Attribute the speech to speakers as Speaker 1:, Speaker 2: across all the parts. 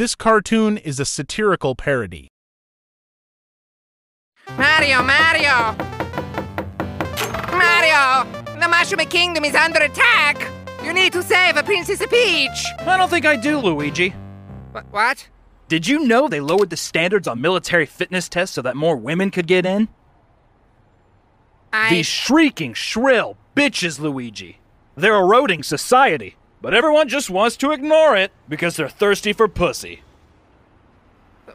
Speaker 1: This cartoon is a satirical parody.
Speaker 2: Mario, Mario! Mario! The Mushroom Kingdom is under attack! You need to save a Princess Peach!
Speaker 3: I don't think I do, Luigi.
Speaker 2: Wh- what?
Speaker 3: Did you know they lowered the standards on military fitness tests so that more women could get in?
Speaker 2: I.
Speaker 3: These shrieking, shrill bitches, Luigi. They're eroding society, but everyone just wants to ignore it because they're thirsty for pussy.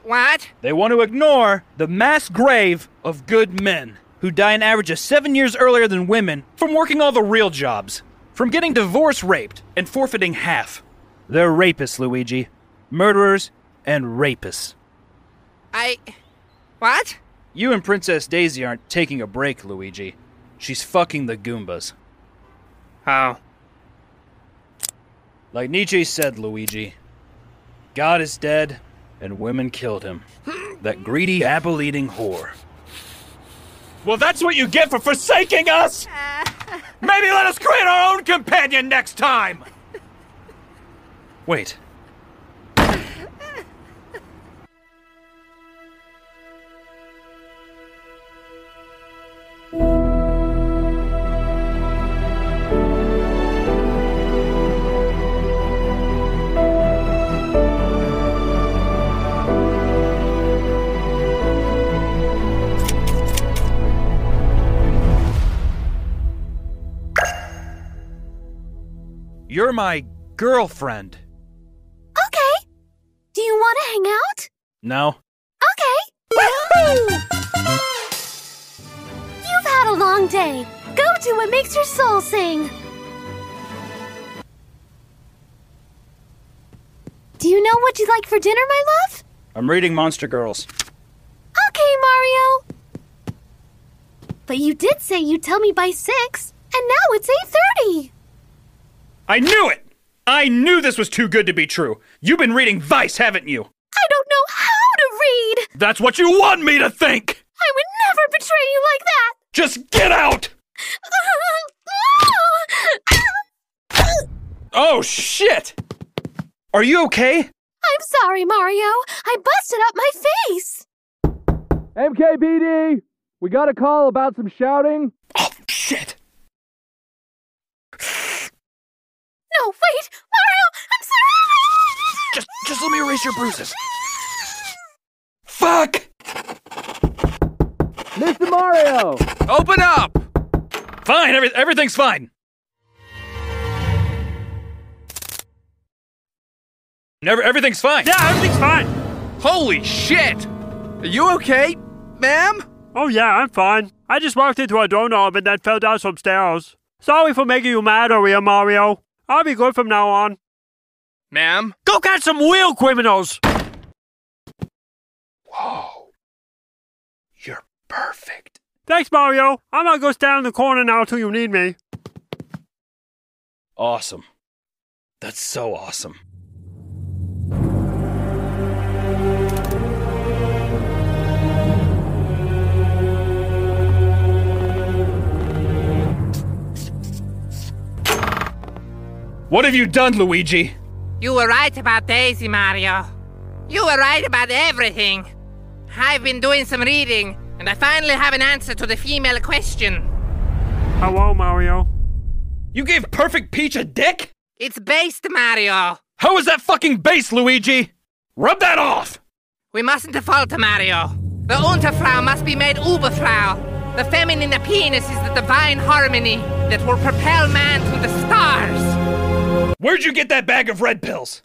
Speaker 2: What?
Speaker 3: They want to ignore the mass grave of good men who die an average of seven years earlier than women from working all the real jobs, from getting divorce raped and forfeiting half. They're rapists, Luigi. Murderers and rapists.
Speaker 2: I. What?
Speaker 3: You and Princess Daisy aren't taking a break, Luigi. She's fucking the Goombas.
Speaker 2: How?
Speaker 3: Like Nietzsche said, Luigi, God is dead and women killed him. That greedy, apple eating whore. Well, that's what you get for forsaking us! Maybe let us create our own companion next time! Wait. You're my girlfriend.
Speaker 4: Okay. Do you want to hang out?
Speaker 3: No?
Speaker 4: Okay. You've had a long day. Go do what makes your soul sing. Do you know what you'd like for dinner, my love?
Speaker 3: I'm reading Monster Girls.
Speaker 4: Okay, Mario. But you did say you'd tell me by 6, and now it's 8:30.
Speaker 3: I knew it! I knew this was too good to be true. You've been reading Vice, haven't you?
Speaker 4: I don't know how to read.
Speaker 3: That's what you want me to think!
Speaker 4: I would never betray you like that.
Speaker 3: Just get out! Oh, shit! Are you okay?
Speaker 4: I'm sorry, Mario. I busted up my face.
Speaker 5: MKPD, we got a call about some shouting.
Speaker 3: Oh, shit!
Speaker 4: No, wait, Mario, I'm sorry.
Speaker 3: Just, just let me erase your bruises. Fuck!
Speaker 5: Mr. Mario!
Speaker 3: Open up! Fine, every, everything's fine. Never, everything's fine.
Speaker 6: Yeah, everything's fine.
Speaker 7: Holy shit! Are you okay, ma'am?
Speaker 6: Oh yeah, I'm fine. I just walked into a doorknob and then fell down some stairs. Sorry for making you mad, Aria Mario. I'll be good from now on.
Speaker 7: Ma'am?
Speaker 6: Go catch some real criminals!
Speaker 3: Whoa. You're perfect.
Speaker 6: Thanks, Mario. I'm gonna go stand in the corner now till you need me.
Speaker 3: Awesome. That's so awesome. What have you done, Luigi?
Speaker 2: You were right about Daisy, Mario. You were right about everything. I've been doing some reading, and I finally have an answer to the female question.
Speaker 6: Hello, Mario.
Speaker 3: You gave Perfect Peach a dick?
Speaker 2: It's based, Mario.
Speaker 3: How is that fucking base, Luigi? Rub that off!
Speaker 2: We mustn't fault Mario. The Unterfrau must be made Uberfrau. The feminine penis is the divine harmony that will propel man to the stars.
Speaker 3: Where'd you get that bag of red pills?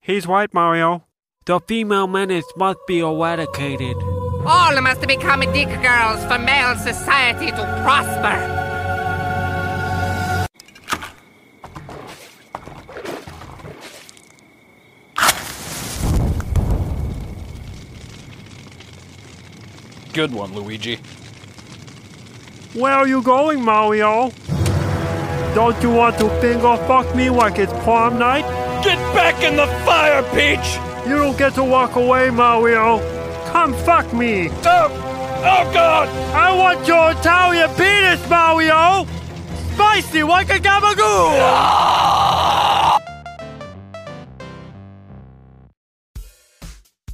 Speaker 6: He's right, Mario. The female menace must be eradicated.
Speaker 2: All must become dick girls for male society to prosper.
Speaker 3: Good one, Luigi.
Speaker 6: Where are you going, Mario? Don't you want to finger fuck me like it's prom night?
Speaker 3: Get back in the fire, Peach!
Speaker 6: You don't get to walk away, Mario. Come fuck me.
Speaker 3: Oh! Oh god!
Speaker 6: I want your Italian penis, Mario! Spicy like a gabagoo!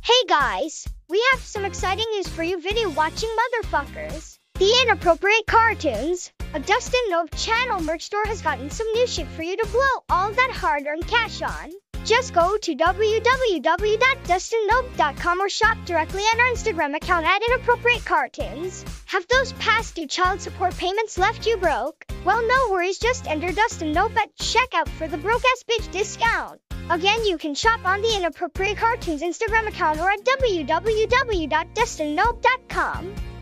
Speaker 8: Hey guys, we have some exciting news for you video watching motherfuckers. The Inappropriate Cartoons, a Dustin Nope channel merch store has gotten some new shit for you to blow all that hard earned cash on. Just go to www.dustinnope.com or shop directly at our Instagram account at Inappropriate Cartoons. Have those past due child support payments left you broke? Well, no worries, just enter Dustin Nope at checkout for the broke ass bitch discount. Again, you can shop on the Inappropriate Cartoons Instagram account or at www.dustinnope.com.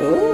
Speaker 9: Ooh.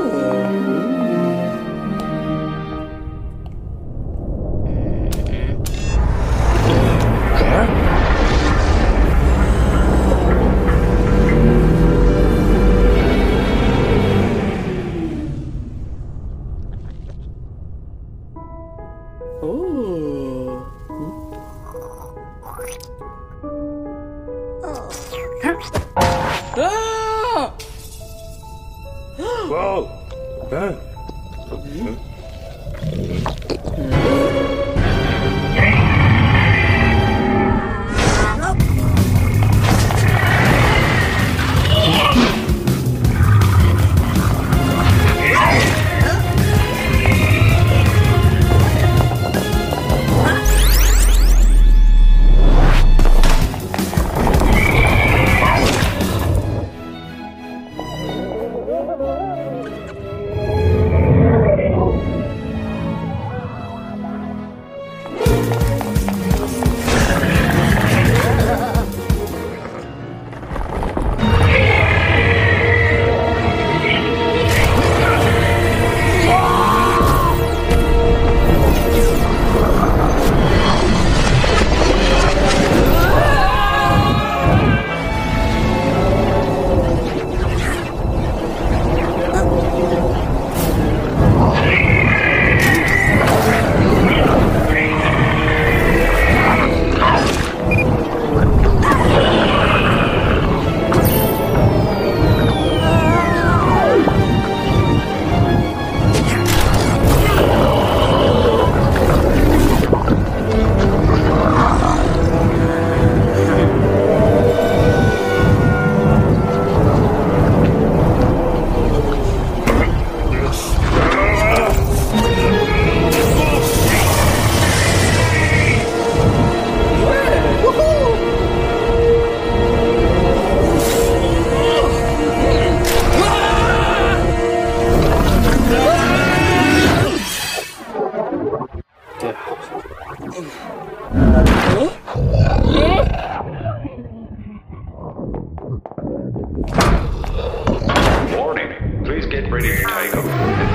Speaker 9: Get ready to take off.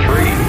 Speaker 9: Three.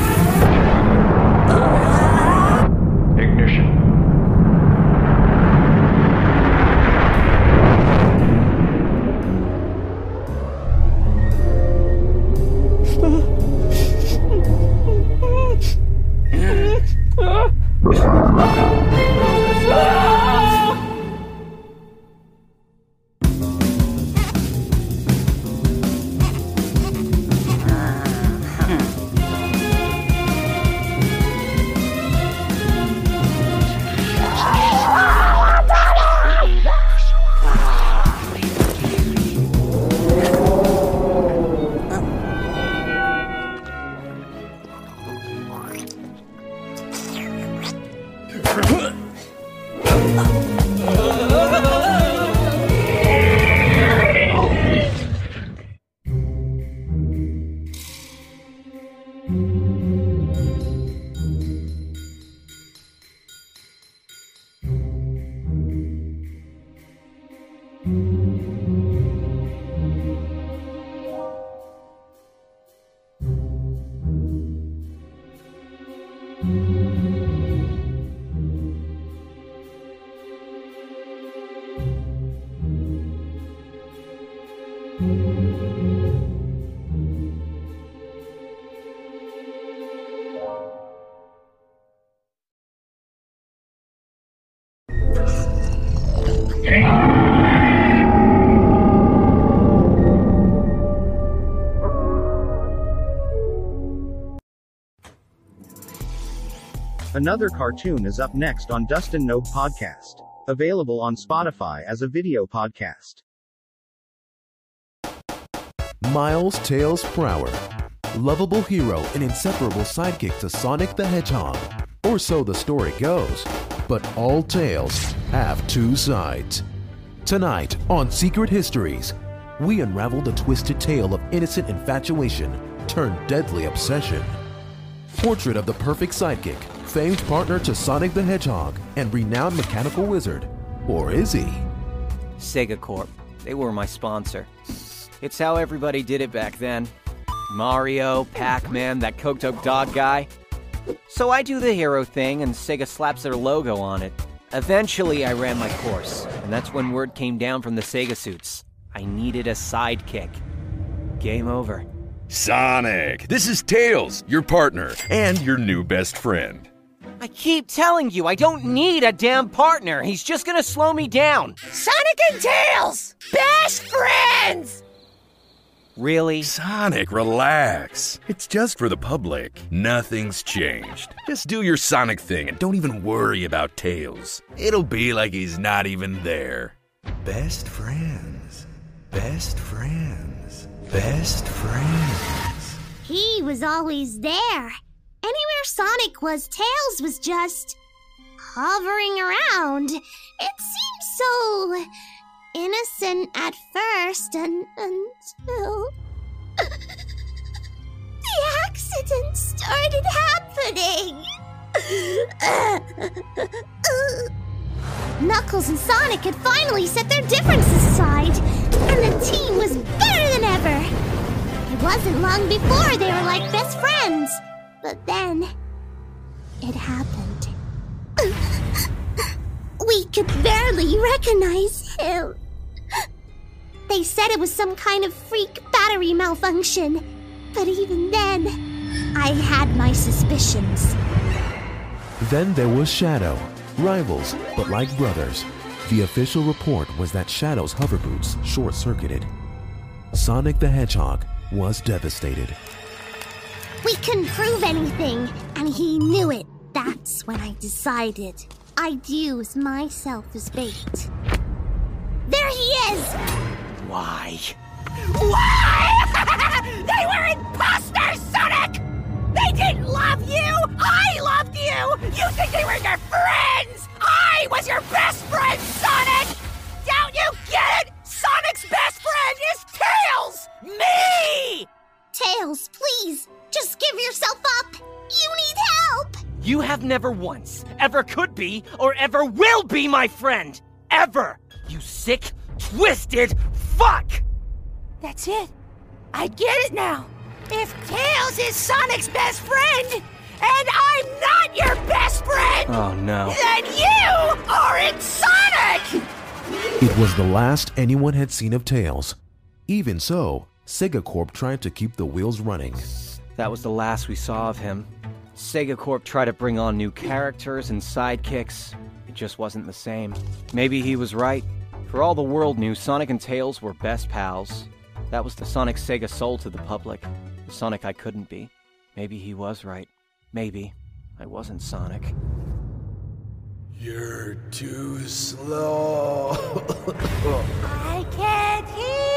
Speaker 10: Another cartoon is up next on Dustin Nope Podcast. Available on Spotify as a video podcast.
Speaker 11: Miles Tails Prower. Lovable hero and inseparable sidekick to Sonic the Hedgehog. Or so the story goes. But all tales have two sides. Tonight on Secret Histories, we unravel the twisted tale of innocent infatuation turned deadly obsession. Portrait of the perfect sidekick, famed partner to Sonic the Hedgehog, and renowned mechanical wizard. Or is he?
Speaker 12: Sega Corp. They were my sponsor. It's how everybody did it back then. Mario, Pac Man, that coked up dog guy. So I do the hero thing, and Sega slaps their logo on it. Eventually, I ran my course, and that's when word came down from the Sega suits. I needed a sidekick. Game over.
Speaker 13: Sonic, this is Tails, your partner, and your new best friend.
Speaker 12: I keep telling you, I don't need a damn partner. He's just gonna slow me down.
Speaker 14: Sonic and Tails! Best friends!
Speaker 12: Really?
Speaker 13: Sonic, relax. It's just for the public. Nothing's changed. Just do your Sonic thing and don't even worry about Tails. It'll be like he's not even there. Best friends. Best friends. Best friends.
Speaker 4: He was always there. Anywhere Sonic was, Tails was just hovering around. It seemed so innocent at first and until the accident started happening. Knuckles and Sonic had finally set their differences aside, and the team was better than ever. It wasn't long before they were like best friends, but then it happened. we could barely recognize him. They said it was some kind of freak battery malfunction, but even then, I had my suspicions.
Speaker 11: Then there was Shadow. Rivals, but like brothers. The official report was that Shadow's hover boots short circuited. Sonic the Hedgehog was devastated.
Speaker 4: We couldn't prove anything, and he knew it. That's when I decided I'd use myself as bait. There he is!
Speaker 12: Why?
Speaker 14: Why? they were imposters, Sonic! They didn't love you! I loved you! You think they were your friends! I was your best friend, Sonic! Don't you get it? Sonic's best friend is Tails! Me!
Speaker 4: Tails, please, just give yourself up! You need help!
Speaker 12: You have never once, ever could be, or ever will be my friend! Ever! You sick, twisted fuck!
Speaker 14: That's it. I get it now. If Tails is Sonic's best friend, and I'm not your best friend,
Speaker 12: Oh no.
Speaker 14: then you aren't Sonic!
Speaker 11: It was the last anyone had seen of Tails. Even so, Sega Corp tried to keep the wheels running.
Speaker 12: That was the last we saw of him. Sega Corp tried to bring on new characters and sidekicks. It just wasn't the same. Maybe he was right. For all the world knew, Sonic and Tails were best pals. That was the Sonic Sega sold to the public. The Sonic I couldn't be. Maybe he was right. Maybe I wasn't Sonic.
Speaker 13: You're too slow.
Speaker 14: I can't hear you.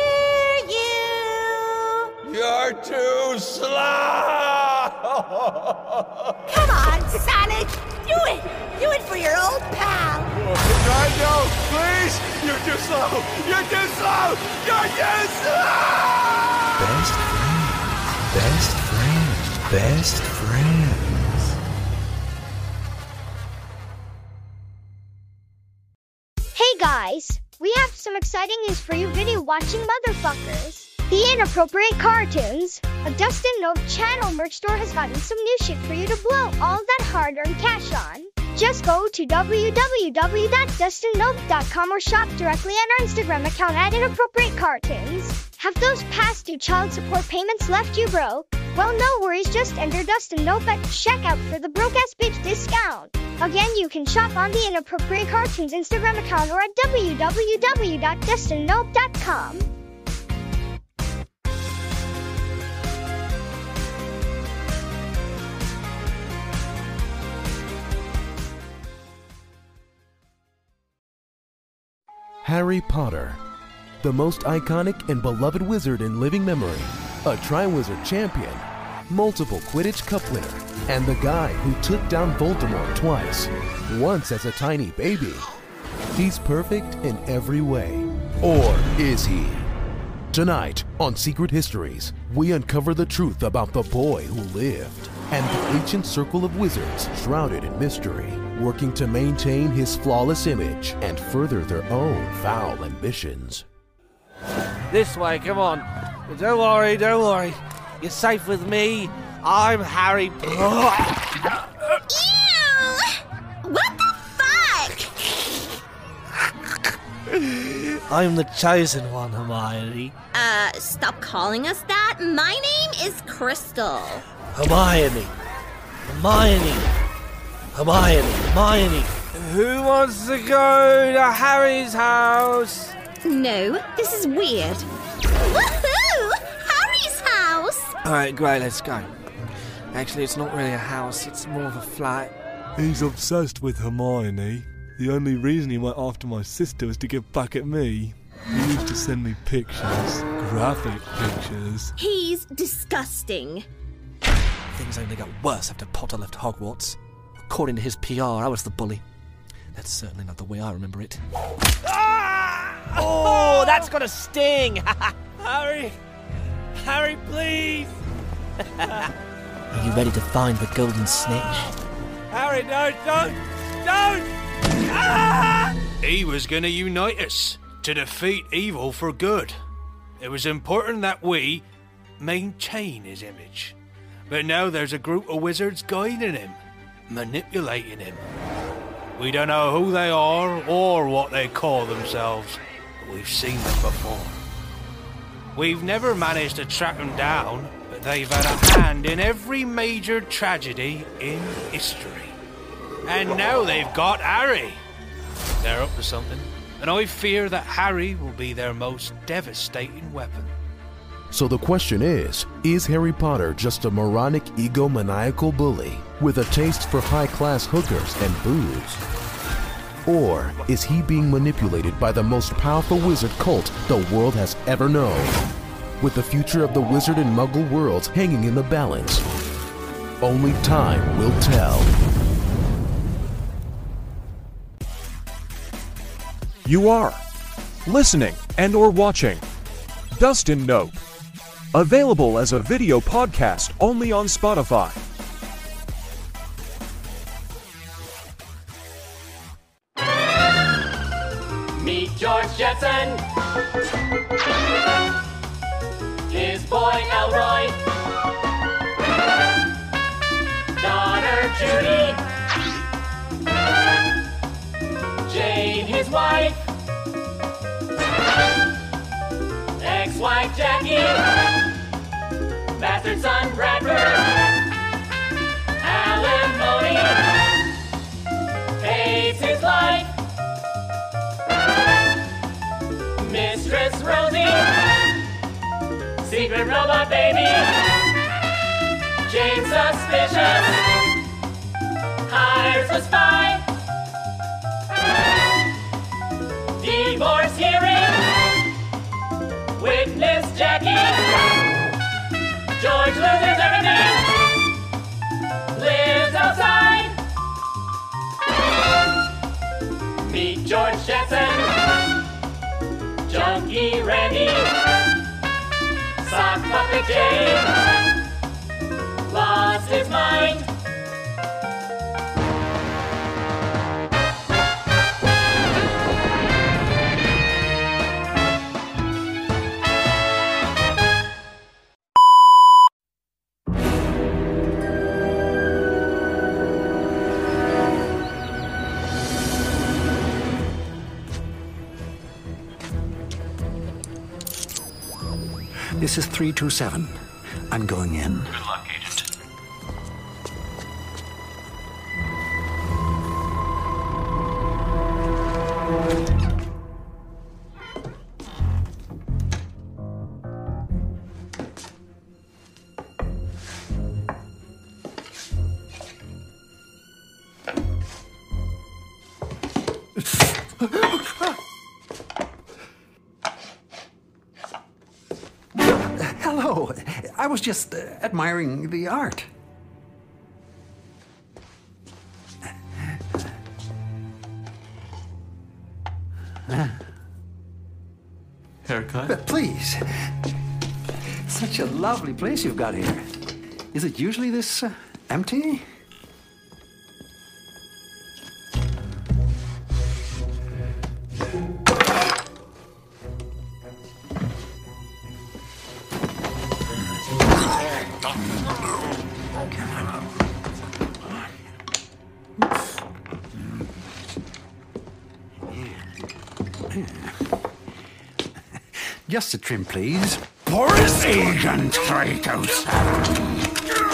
Speaker 13: You're too slow.
Speaker 14: Come on, Sonic. Do it. Do it for your old pal.
Speaker 13: Nigel, please. You're too slow. You're too slow. You're too slow. Best friends. Best friends. Best friends.
Speaker 8: Hey guys, we have some exciting news for you video watching motherfuckers. The Inappropriate Cartoons, a Dustin Nope channel merch store has gotten some new shit for you to blow all that hard earned cash on. Just go to www.dustinnope.com or shop directly on our Instagram account at Inappropriate Cartoons. Have those past due child support payments left you broke? Well, no worries, just enter Dustin Nope at checkout for the broke ass bitch discount. Again, you can shop on the Inappropriate Cartoons Instagram account or at www.dustinnope.com.
Speaker 11: Harry Potter, the most iconic and beloved wizard in living memory, a Triwizard champion, multiple Quidditch Cup winner, and the guy who took down Voldemort twice, once as a tiny baby. He's perfect in every way. Or is he? Tonight on Secret Histories, we uncover the truth about the boy who lived and the ancient circle of wizards shrouded in mystery, working to maintain his flawless image and further their own foul ambitions.
Speaker 15: This way, come on. Don't worry, don't worry. You're safe with me. I'm Harry.
Speaker 4: Ew! What the fuck?
Speaker 15: I'm the chosen one, Hermione.
Speaker 4: Uh, stop calling us that. My name is Crystal.
Speaker 15: Hermione. Hermione. Hermione. Hermione. Who wants to go to Harry's house?
Speaker 4: No, this is weird. Woohoo! Harry's house!
Speaker 15: Alright, great, let's go. Actually, it's not really a house, it's more of a flat.
Speaker 16: He's obsessed with Hermione. The only reason he went after my sister was to get back at me. He used to send me pictures, graphic pictures.
Speaker 4: He's disgusting.
Speaker 15: Things only got worse after Potter left Hogwarts. According to his PR, I was the bully. That's certainly not the way I remember it. Oh, that's got a sting! Harry! Harry, please! Are you ready to find the golden snitch? Harry, no, don't! Don't! Ah!
Speaker 17: He was going to unite us to defeat evil for good. It was important that we maintain his image. But now there's a group of wizards guiding him, manipulating him. We don't know who they are or what they call themselves, but we've seen them before. We've never managed to track them down, but they've had a hand in every major tragedy in history. And now they've got Harry. They're up to something, and I fear that Harry will be their most devastating weapon.
Speaker 11: So the question is Is Harry Potter just a moronic, egomaniacal bully with a taste for high class hookers and booze? Or is he being manipulated by the most powerful wizard cult the world has ever known? With the future of the wizard and muggle worlds hanging in the balance, only time will tell.
Speaker 18: You are listening and or watching Dustin Nope. Available as a video podcast only on Spotify.
Speaker 19: Meet George Jetson, his boy Elroy, daughter Judy, Jane, his wife, ex-wife Jackie. Bastard son Bradford. Alimony. Hates his life. Mistress Rosie. Secret robot baby. Jane suspicious. Hires a spy. Jane. Lost his mind.
Speaker 20: This is 327. I'm going in. Admiring the art.
Speaker 21: Haircut?
Speaker 20: But please. Such a lovely place you've got here. Is it usually this uh, empty? Just a trim, please.
Speaker 22: Boris Agent
Speaker 23: 327.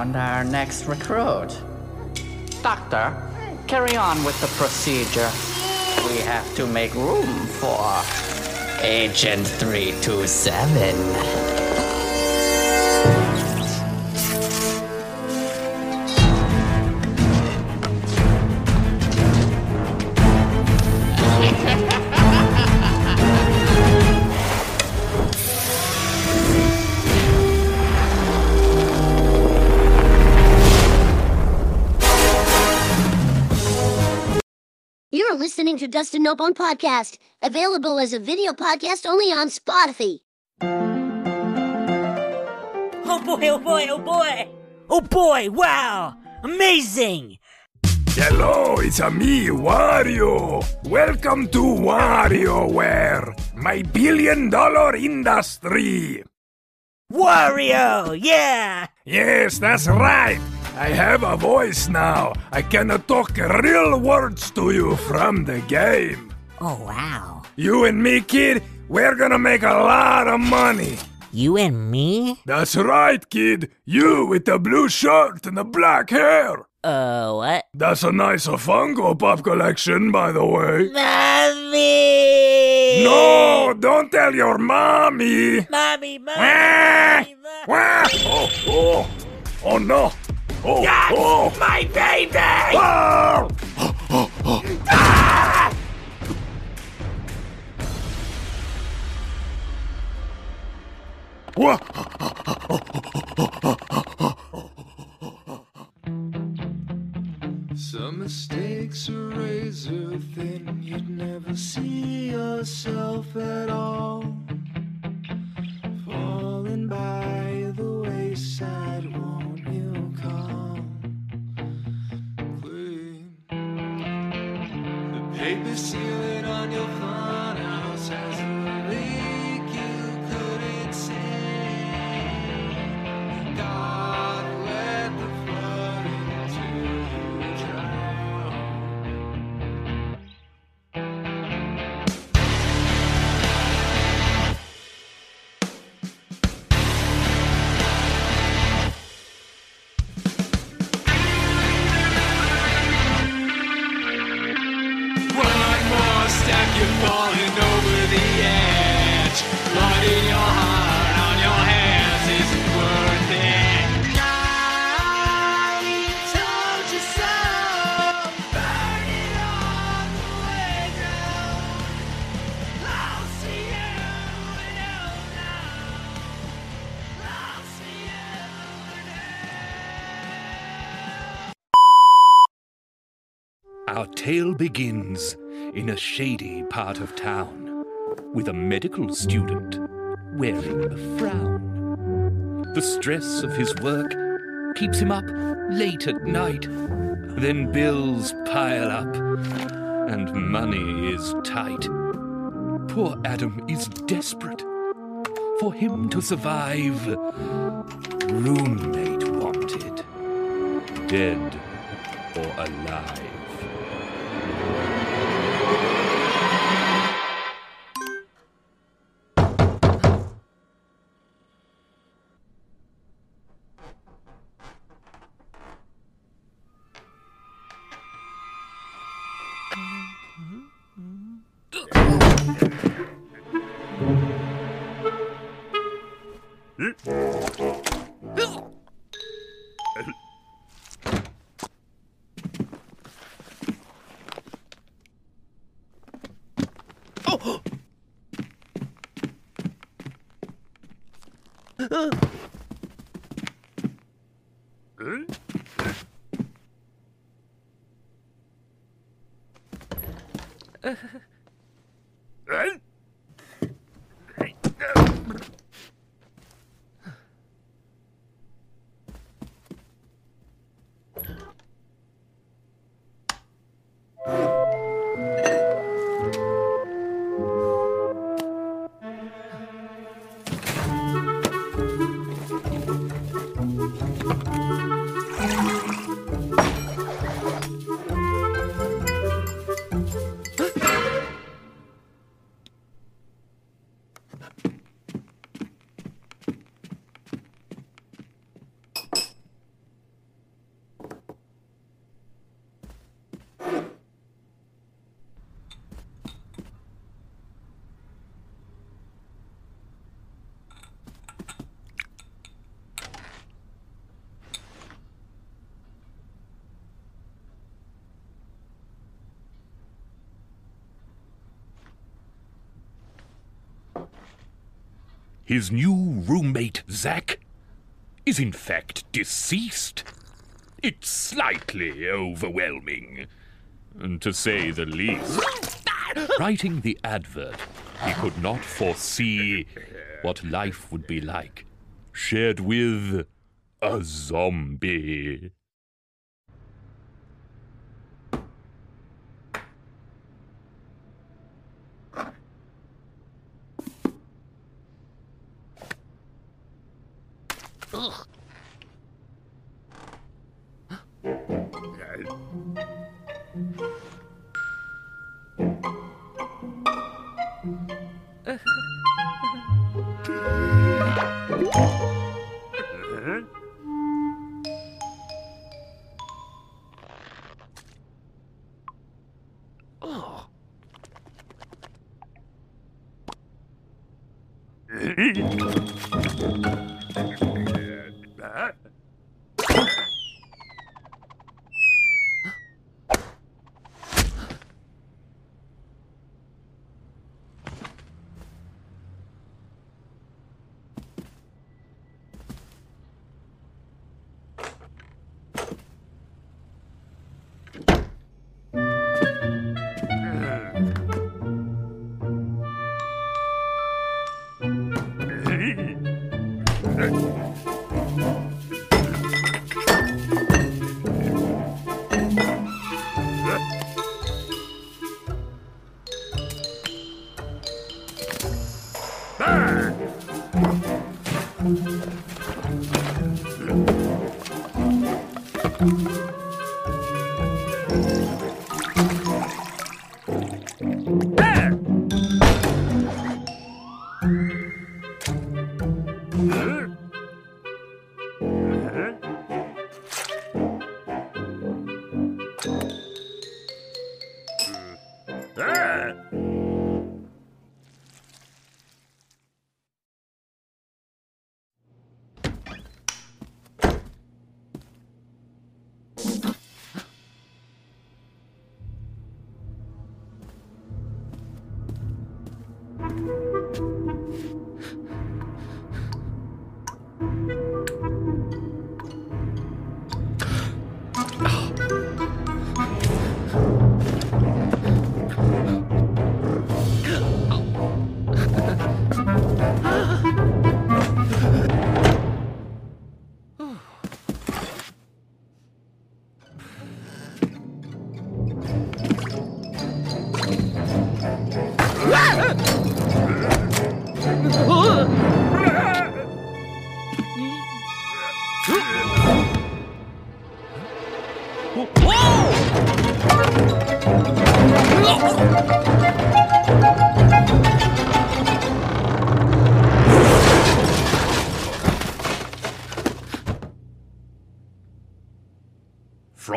Speaker 23: Found our next recruit. Doctor, carry on with the procedure. We have to make room for Agent 327.
Speaker 4: Dustin Nope on Podcast, available as a video podcast only on Spotify.
Speaker 24: Oh boy, oh boy, oh boy!
Speaker 25: Oh boy, wow! Amazing!
Speaker 26: Hello, it's a me, Wario. Welcome to WarioWare, my billion dollar industry.
Speaker 25: Wario, yeah!
Speaker 26: Yes, that's right. I have a voice now. I can talk real words to you from the game.
Speaker 25: Oh, wow.
Speaker 26: You and me, kid, we're gonna make a lot of money.
Speaker 25: You and me?
Speaker 26: That's right, kid. You with the blue shirt and the black hair.
Speaker 25: Uh, what?
Speaker 26: That's a nice Funko Pop collection, by the way.
Speaker 25: Mommy!
Speaker 26: No, don't tell your mommy.
Speaker 25: Mommy, mommy,
Speaker 26: Wah!
Speaker 25: mommy, mommy.
Speaker 26: Wah! Oh, oh, oh no. Oh,
Speaker 27: That's
Speaker 26: oh.
Speaker 27: my baby!
Speaker 26: Ah!
Speaker 27: Ah!
Speaker 26: Wah!
Speaker 19: Some mistakes are razor thin, you'd never see yourself at all. Falling by the wayside, won't The paper ceiling on your funhouse has a leak you couldn't see. God
Speaker 13: tale begins in a shady part of town with a medical student wearing a frown. The stress of his work keeps him up late at night. Then bills pile up and money is tight. Poor Adam is desperate. For him to survive, roommate wanted, dead or alive. His new roommate, Zack, is in fact deceased. It's slightly overwhelming, to say the least. Writing the advert, he could not foresee what life would be like, shared with a zombie.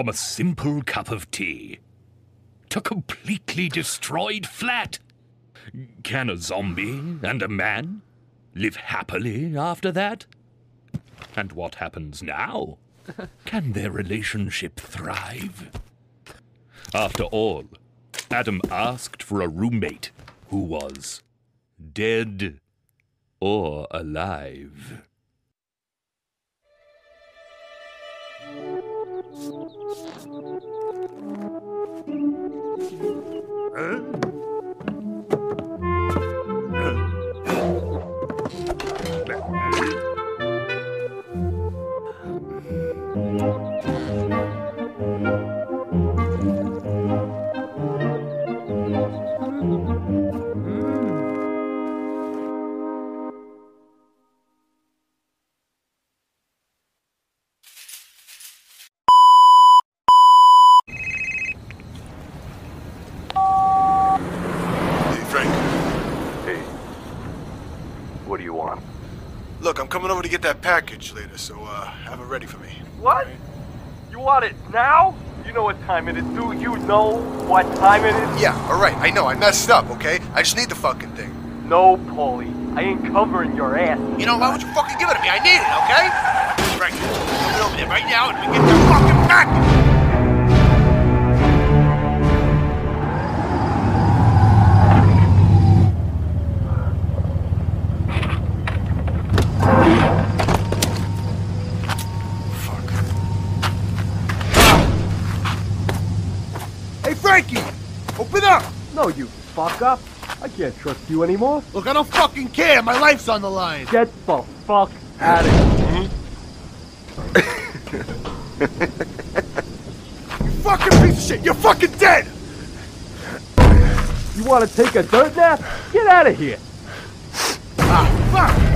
Speaker 13: From a simple cup of tea to completely destroyed flat. Can a zombie and a man live happily after that? And what happens now? Can their relationship thrive? After all, Adam asked for a roommate who was dead or alive.
Speaker 28: Hey, that package later, so uh, have it ready for me.
Speaker 21: What? You want it now? You know what time it is. Do you know what time it is?
Speaker 28: Yeah, alright, I know, I messed up, okay? I just need the fucking thing.
Speaker 21: No, Paulie. I ain't covering your ass.
Speaker 28: You know, why would you fucking give it to me? I need it, okay? I'm over there right now and we get the fucking package!
Speaker 29: Frankie! Open up!
Speaker 21: No, you fuck up. I can't trust you anymore.
Speaker 29: Look, I don't fucking care. My life's on the line.
Speaker 21: Get the fuck out of here.
Speaker 30: you fucking piece of shit! You're fucking dead!
Speaker 21: You want to take a dirt nap? Get out of here!
Speaker 30: Ah, fuck!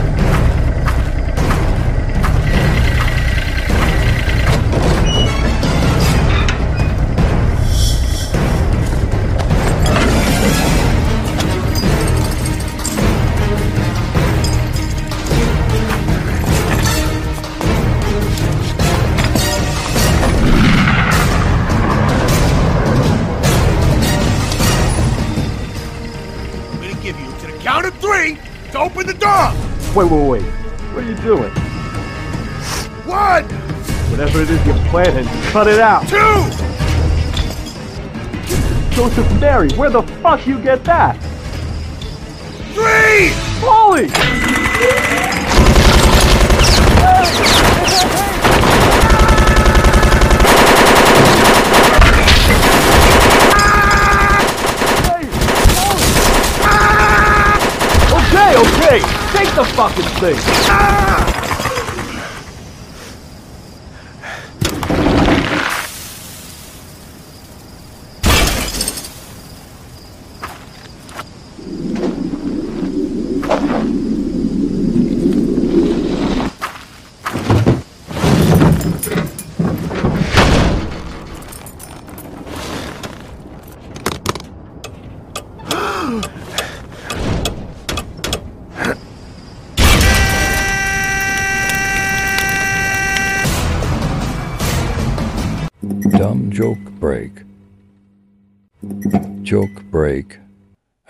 Speaker 30: Open the door!
Speaker 21: Wait, wait, wait. What are you doing?
Speaker 30: One!
Speaker 21: Whatever it is you're planning, cut it out.
Speaker 30: Two!
Speaker 21: Joseph Mary, where the fuck you get that?
Speaker 30: Three!
Speaker 21: Holy! Okay, okay, take the fucking thing.
Speaker 31: Dumb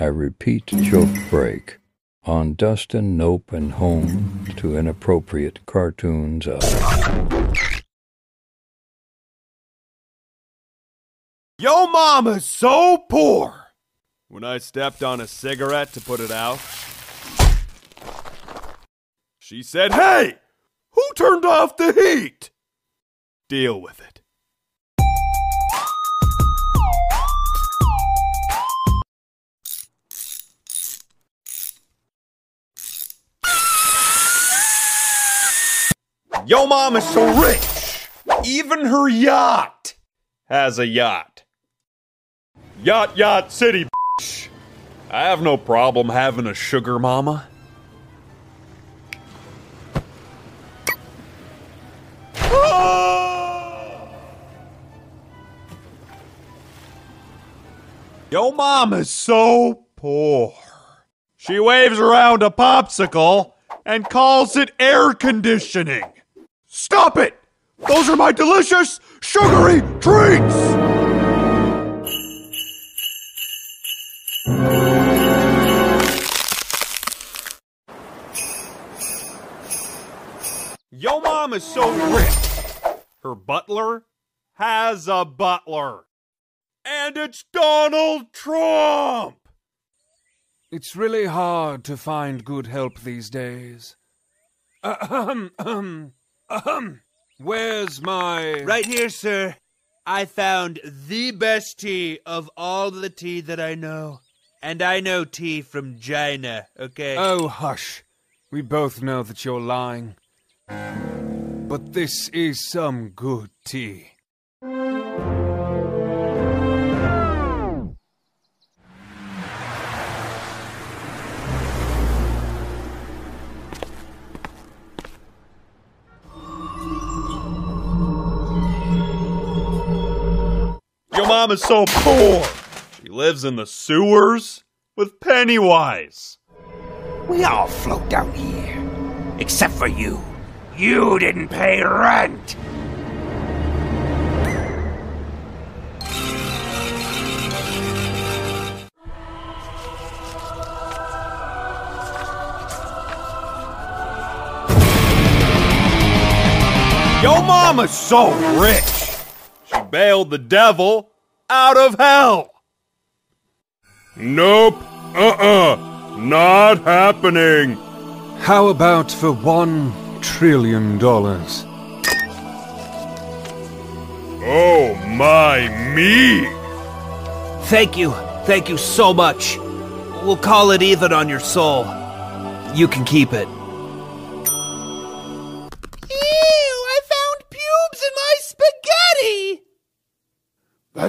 Speaker 31: repeat joke break. On Dustin, Nope, and Home to inappropriate cartoons of.
Speaker 32: Yo mama's so poor! When I stepped on a cigarette to put it out, she said, Hey! Who turned off the heat? Deal with it. Yo mom is so rich! Even her yacht has a yacht. Yacht Yacht City, bitch. I have no problem having a sugar mama. Ah! Yo mom is so poor. She waves around a popsicle and calls it air conditioning. Stop it! Those are my delicious, sugary treats! Yo mom is so rich. Her butler has a butler. And it's Donald Trump!
Speaker 26: It's really hard to find good help these days. Uh, ahem, ahem, ahem. Where's my.
Speaker 33: Right here, sir. I found the best tea of all the tea that I know. And I know tea from China, okay?
Speaker 26: Oh, hush. We both know that you're lying. But this is some good tea.
Speaker 32: Mom is so poor. She lives in the sewers with Pennywise.
Speaker 22: We all float down here. Except for you. You didn't pay rent.
Speaker 32: Yo mama's so rich. She bailed the devil out of hell.
Speaker 26: Nope. Uh-uh. Not happening. How about for one trillion dollars?
Speaker 32: Oh my me!
Speaker 33: Thank you. Thank you so much. We'll call it even on your soul. You can keep it.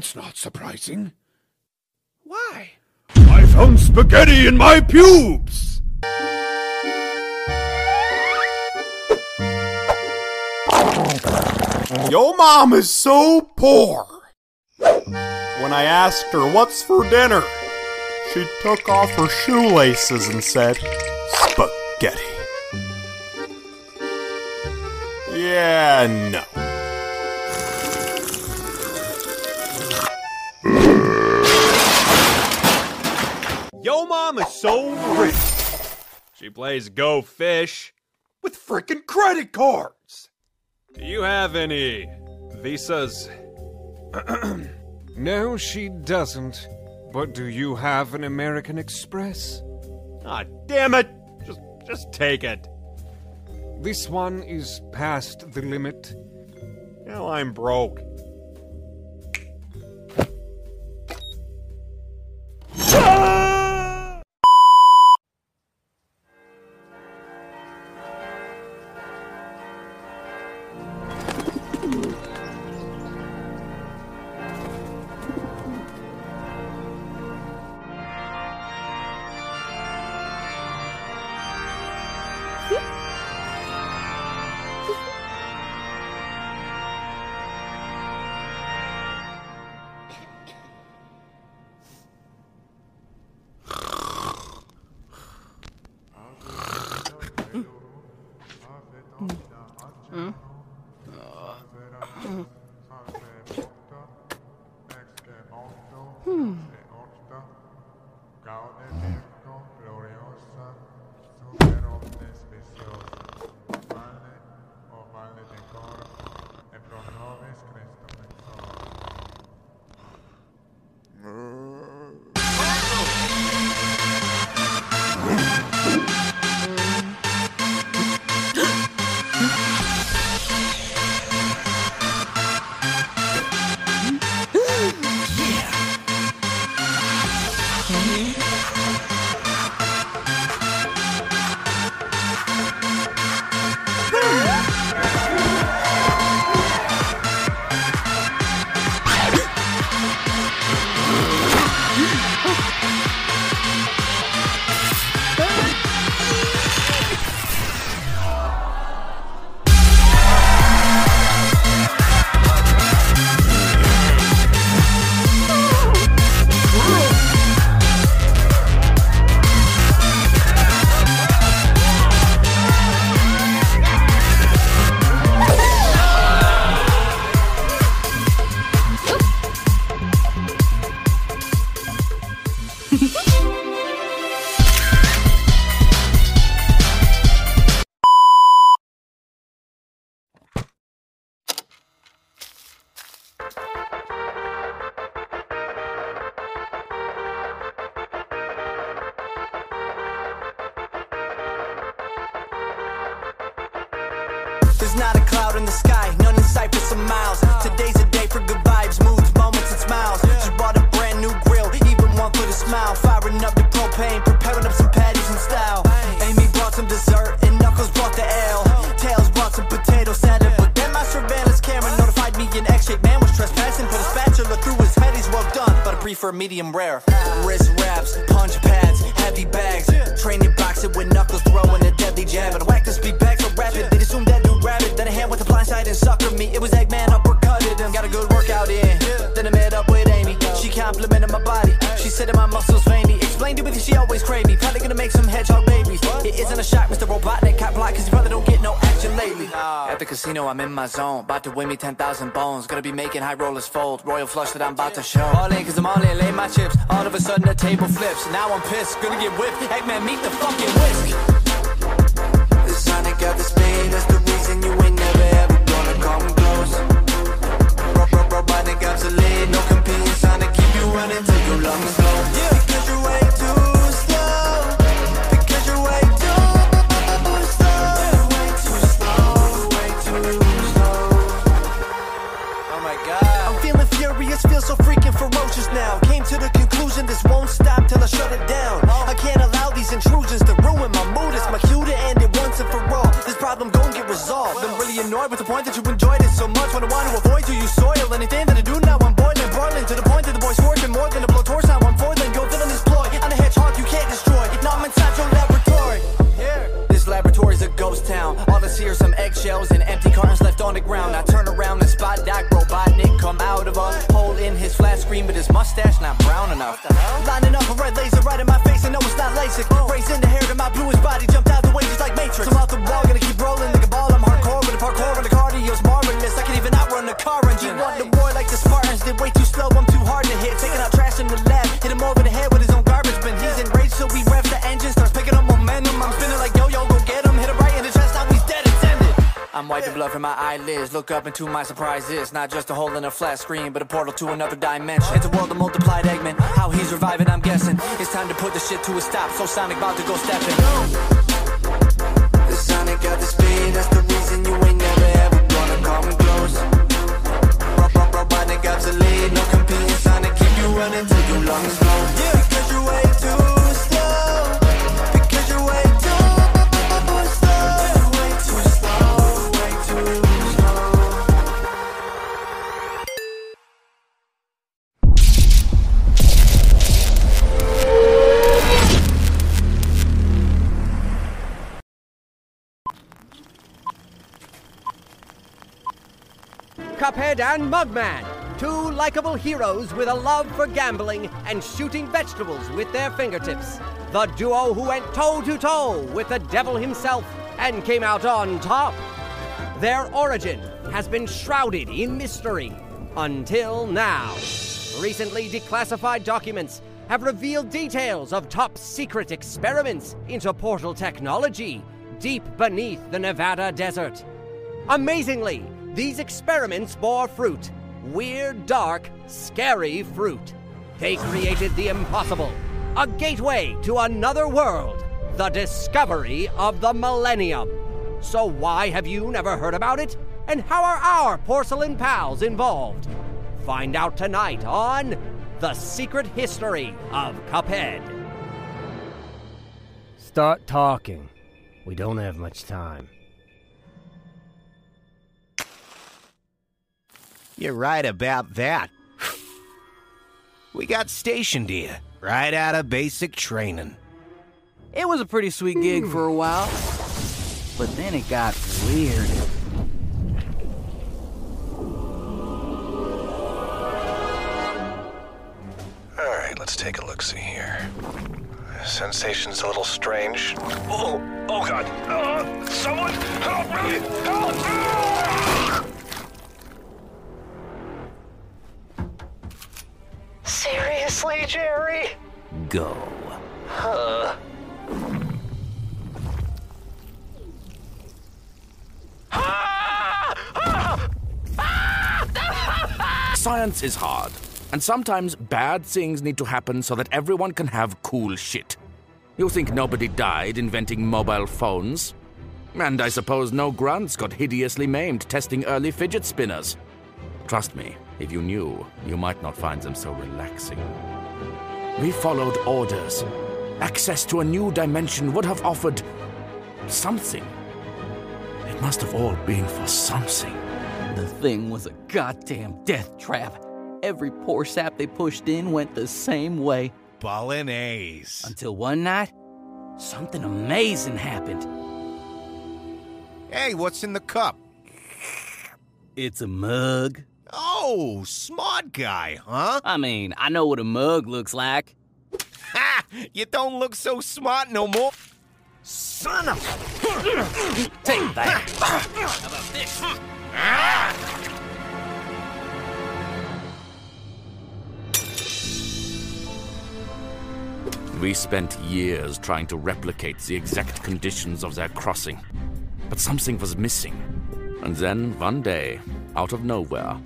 Speaker 32: That's not surprising.
Speaker 34: Why?
Speaker 32: I found spaghetti in my pubes! Yo mom is so poor! When I asked her what's for dinner, she took off her shoelaces and said, Spaghetti. Yeah, no.
Speaker 35: Yo Mom is so rich. She plays Go Fish with freaking credit cards. Do you have any visas?
Speaker 26: no, she doesn't. But do you have an American Express?
Speaker 35: Ah, damn it! Just, just take it.
Speaker 26: This one is past the limit.
Speaker 35: Now I'm broke.
Speaker 36: be making high rollers fold. Royal flush that I'm about to show. All in, cause I'm all in, lay my chips. All of a sudden the table flips. Now I'm pissed, gonna get whipped. Eggman, meet the fucking whisk. My not just a hole in a flat screen, but a portal to another dimension. It's a world of multiplied Eggman. How he's reviving, I'm guessing. It's time to put the shit to a stop. So Sonic about to go stepping.
Speaker 12: And Mugman, two likable heroes with a love for gambling and shooting vegetables with their fingertips. The duo who went toe to toe with the devil himself and came out on top. Their origin has been shrouded in mystery until now. Recently declassified documents have revealed details of top secret experiments into portal technology deep beneath the Nevada desert. Amazingly, these experiments bore fruit. Weird, dark, scary fruit. They created the impossible. A gateway to another world. The discovery of the millennium. So why have you never heard about it? And how are our porcelain pals involved? Find out tonight on The Secret History of Cuphead.
Speaker 37: Start talking. We don't have much time.
Speaker 38: You're right about that. We got stationed here, right out of basic training.
Speaker 39: It was a pretty sweet gig for a while, but then it got weird.
Speaker 28: Alright, let's take a look see here. Sensation's a little strange. Oh, oh god. Uh, someone help me! Help! Ah! Seriously, Jerry?
Speaker 39: Go.
Speaker 28: Huh.
Speaker 40: Science is hard, and sometimes bad things need to happen so that everyone can have cool shit. You think nobody died inventing mobile phones? And I suppose no grunts got hideously maimed testing early fidget spinners. Trust me, if you knew, you might not find them so relaxing. We followed orders. Access to a new dimension would have offered something. It must have all been for something.
Speaker 39: The thing was a goddamn death trap. Every poor sap they pushed in went the same way.
Speaker 38: Ballin' A's.
Speaker 39: Until one night, something amazing happened.
Speaker 38: Hey, what's in the cup?
Speaker 39: It's a mug.
Speaker 38: Oh, smart guy, huh?
Speaker 39: I mean, I know what a mug looks like.
Speaker 38: Ha! You don't look so smart no more. Son of
Speaker 39: Take that.
Speaker 38: How about this?
Speaker 40: We spent years trying to replicate the exact conditions of their crossing, but something was missing. And then, one day, out of nowhere,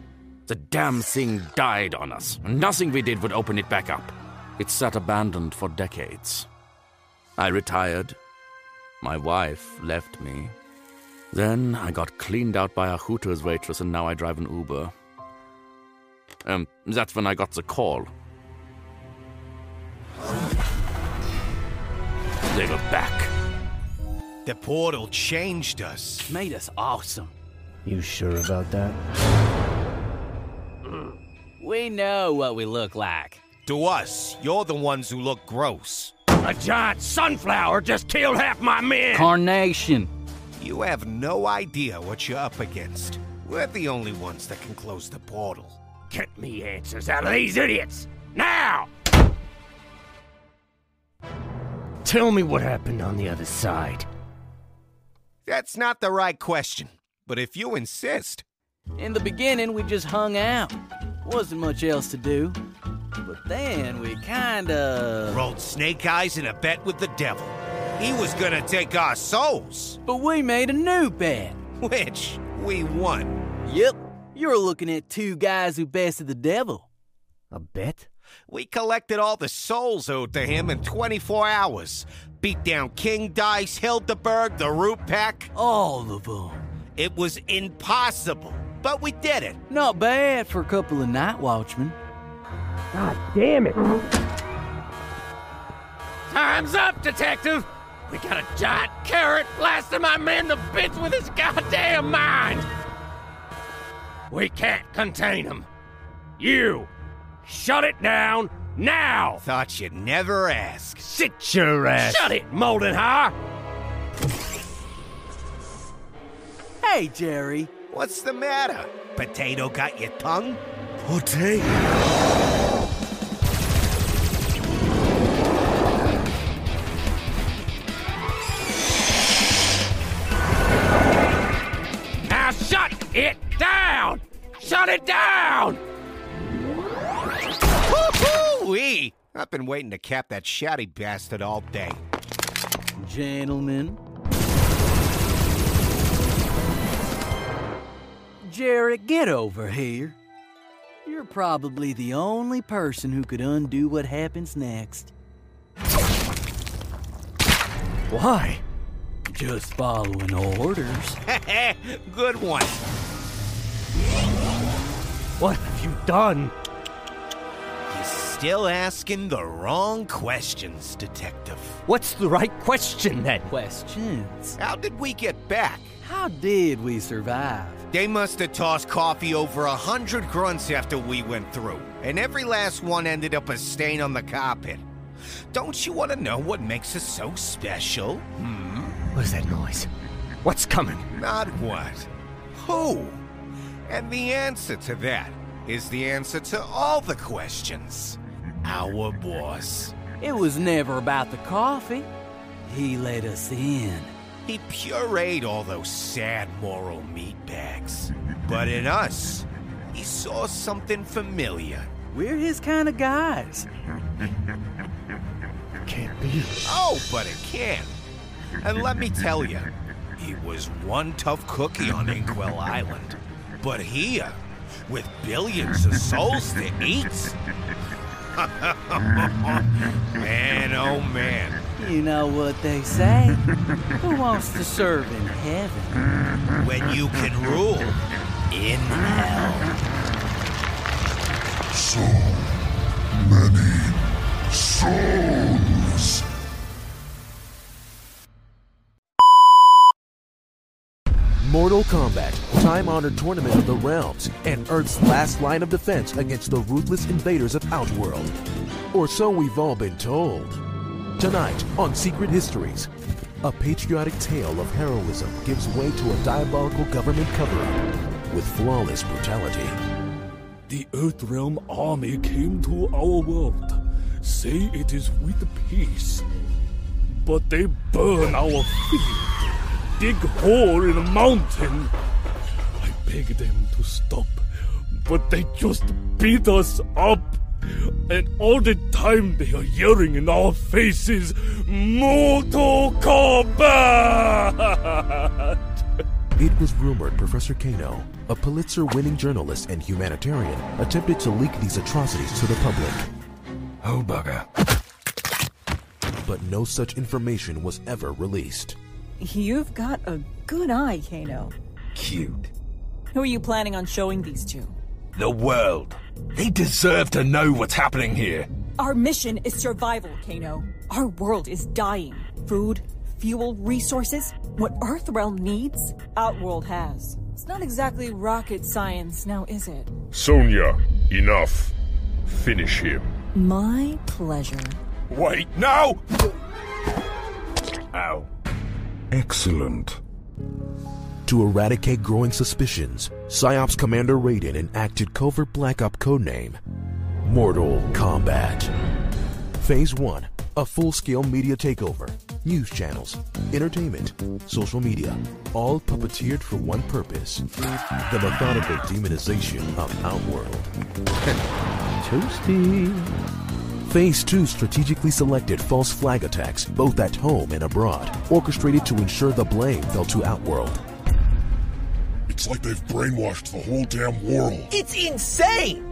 Speaker 40: the damn thing died on us, nothing we did would open it back up. It sat abandoned for decades. I retired. My wife left me. Then I got cleaned out by a Hooters waitress, and now I drive an Uber. Um, that's when I got the call. They were back.
Speaker 38: The portal changed us.
Speaker 39: Made us awesome.
Speaker 37: You sure about that?
Speaker 39: We know what we look like.
Speaker 38: To us, you're the ones who look gross.
Speaker 22: A giant sunflower just killed half my men!
Speaker 39: Carnation.
Speaker 38: You have no idea what you're up against. We're the only ones that can close the portal.
Speaker 41: Get me answers out of these idiots! Now!
Speaker 12: Tell me what happened on the other side.
Speaker 38: That's not the right question, but if you insist.
Speaker 39: In the beginning, we just hung out. Wasn't much else to do. But then we kinda.
Speaker 38: Rolled snake eyes in a bet with the devil. He was gonna take our souls.
Speaker 39: But we made a new bet.
Speaker 38: Which we won.
Speaker 39: Yep. You're looking at two guys who bested the devil.
Speaker 12: A bet?
Speaker 38: We collected all the souls owed to him in 24 hours. Beat down King Dice, Hilda Berg, the Root Pack.
Speaker 39: All of them.
Speaker 38: It was impossible, but we did it.
Speaker 39: Not bad for a couple of night watchmen.
Speaker 12: God damn it!
Speaker 41: Time's up, detective! We got a giant carrot blasting my man to bits with his goddamn mind! We can't contain him. You, shut it down now!
Speaker 38: Thought you'd never ask.
Speaker 41: Sit your ass! Shut it, Moldenhar!
Speaker 39: Hey, Jerry.
Speaker 38: What's the matter? Potato got your tongue?
Speaker 39: Potato.
Speaker 41: Now shut it down! Shut it down!
Speaker 38: Woo-hoo-wee! I've been waiting to cap that shouty bastard all day.
Speaker 39: Gentlemen. Jared, get over here. You're probably the only person who could undo what happens next.
Speaker 12: Why?
Speaker 39: Just following orders.
Speaker 38: Good one.
Speaker 12: What have you done?
Speaker 38: You're still asking the wrong questions, Detective.
Speaker 12: What's the right question then?
Speaker 39: Questions?
Speaker 38: How did we get back?
Speaker 39: How did we survive?
Speaker 38: They must have tossed coffee over a hundred grunts after we went through, and every last one ended up a stain on the carpet. Don't you want to know what makes us so special? Hmm?
Speaker 12: What's that noise? What's coming?
Speaker 38: Not what. Who? And the answer to that is the answer to all the questions. Our boss.
Speaker 39: It was never about the coffee. He let us in.
Speaker 38: He pureed all those sad moral meatbags. But in us, he saw something familiar.
Speaker 39: We're his kind of guys.
Speaker 12: Can't be.
Speaker 38: Oh, but it can. And let me tell you, he was one tough cookie on Inkwell Island. But here, with billions of souls to eat. man, oh man.
Speaker 39: You know what they say? Who wants to serve in heaven?
Speaker 38: When you can rule in hell.
Speaker 42: So many souls.
Speaker 11: Mortal Kombat, time honored tournament of the realms, and Earth's last line of defense against the ruthless invaders of Outworld. Or so we've all been told. Tonight on Secret Histories, a patriotic tale of heroism gives way to a diabolical government cover up with flawless brutality.
Speaker 13: The Earthrealm army came to our world. Say it is with peace. But they burn our field, dig hole in a mountain. I begged them to stop, but they just beat us up. And all the time they are yelling in our faces, Mortal Kombat!
Speaker 11: It was rumored Professor Kano, a Pulitzer winning journalist and humanitarian, attempted to leak these atrocities to the public.
Speaker 42: Oh, bugger.
Speaker 11: But no such information was ever released.
Speaker 43: You've got a good eye, Kano.
Speaker 42: Cute.
Speaker 43: Who are you planning on showing these to?
Speaker 42: The world. They deserve to know what's happening here.
Speaker 43: Our mission is survival, Kano. Our world is dying. Food, fuel, resources. What Earthrealm needs, Outworld has. It's not exactly rocket science, now is it?
Speaker 42: Sonya, enough. Finish him.
Speaker 43: My pleasure.
Speaker 42: Wait, no! Ow. Excellent.
Speaker 11: To eradicate growing suspicions, PSYOPS Commander Raiden enacted covert Black Op codename Mortal Kombat. Phase 1 A full scale media takeover. News channels, entertainment, social media, all puppeteered for one purpose the methodical demonization of Outworld. Toasty. Phase 2 strategically selected false flag attacks, both at home and abroad, orchestrated to ensure the blame fell to Outworld.
Speaker 44: It's like they've brainwashed the whole damn world.
Speaker 42: It's insane!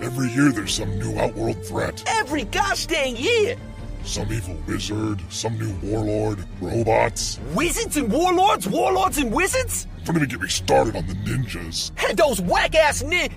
Speaker 44: Every year there's some new outworld threat.
Speaker 42: Every gosh dang year!
Speaker 44: Some evil wizard, some new warlord, robots.
Speaker 42: Wizards and warlords? Warlords and wizards?
Speaker 44: Don't even get me started on the ninjas.
Speaker 42: And those whack ass nin.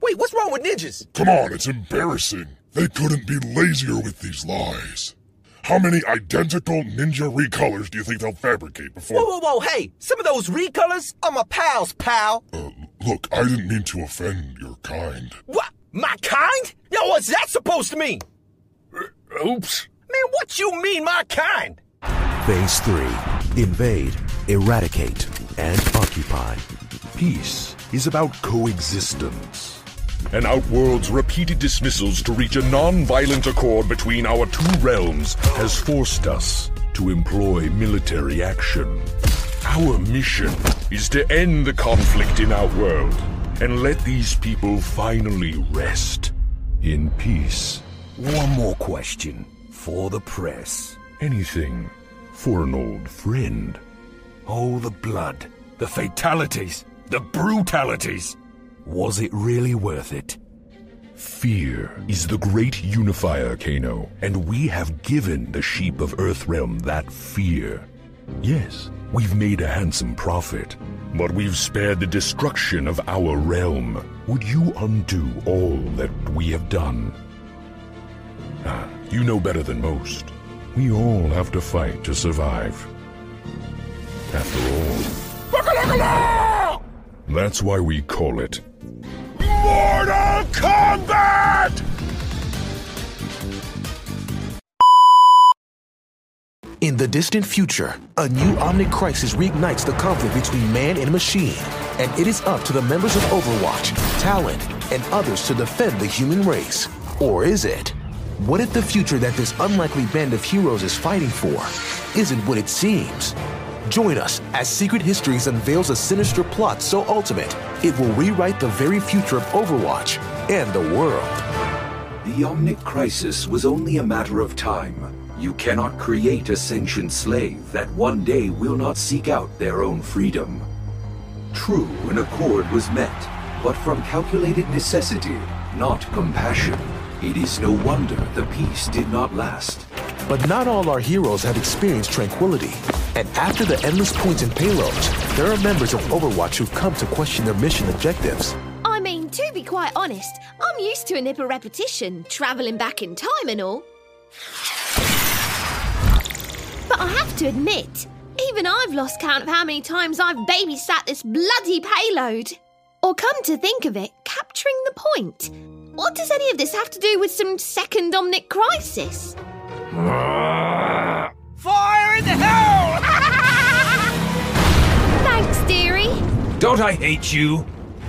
Speaker 42: Wait, what's wrong with ninjas?
Speaker 44: Come on, it's embarrassing. They couldn't be lazier with these lies. How many identical ninja recolors do you think they'll fabricate before?
Speaker 42: Whoa, whoa, whoa, hey! Some of those recolors are my pals, pal!
Speaker 44: Uh, look, I didn't mean to offend your kind.
Speaker 42: What? My kind? Yo, what's that supposed to mean?
Speaker 44: Oops.
Speaker 42: Man, what you mean, my kind?
Speaker 11: Phase 3 Invade, Eradicate, and Occupy.
Speaker 13: Peace is about coexistence. And Outworld's repeated dismissals to reach a non-violent accord between our two realms has forced us to employ military action. Our mission is to end the conflict in Outworld and let these people finally rest in peace.
Speaker 45: One more question for the press.
Speaker 13: Anything for an old friend.
Speaker 45: Oh, the blood, the fatalities, the brutalities. Was it really worth it?
Speaker 13: Fear is the great unifier, Kano, and we have given the sheep of Earthrealm that fear. Yes, we've made a handsome profit, but we've spared the destruction of our realm. Would you undo all that we have done? Ah, you know better than most. We all have to fight to survive. After all, that's why we call it Mortal Kombat!
Speaker 11: In the distant future, a new Omnic crisis reignites the conflict between man and machine, and it is up to the members of Overwatch, Talon, and others to defend the human race. Or is it? What if the future that this unlikely band of heroes is fighting for isn't what it seems? Join us as Secret Histories unveils a sinister plot so ultimate it will rewrite the very future of Overwatch and the world.
Speaker 46: The Omnic Crisis was only a matter of time. You cannot create a sentient slave that one day will not seek out their own freedom. True, an accord was met, but from calculated necessity, not compassion. It is no wonder the peace did not last.
Speaker 11: But not all our heroes have experienced tranquility. And after the endless points and payloads, there are members of Overwatch who've come to question their mission objectives.
Speaker 14: I mean, to be quite honest, I'm used to a nip of repetition, travelling back in time and all. But I have to admit, even I've lost count of how many times I've babysat this bloody payload. Or come to think of it, capturing the point. What does any of this have to do with some second Omnic crisis?
Speaker 42: Fire in the hell!
Speaker 14: Thanks, dearie.
Speaker 45: Don't I hate you?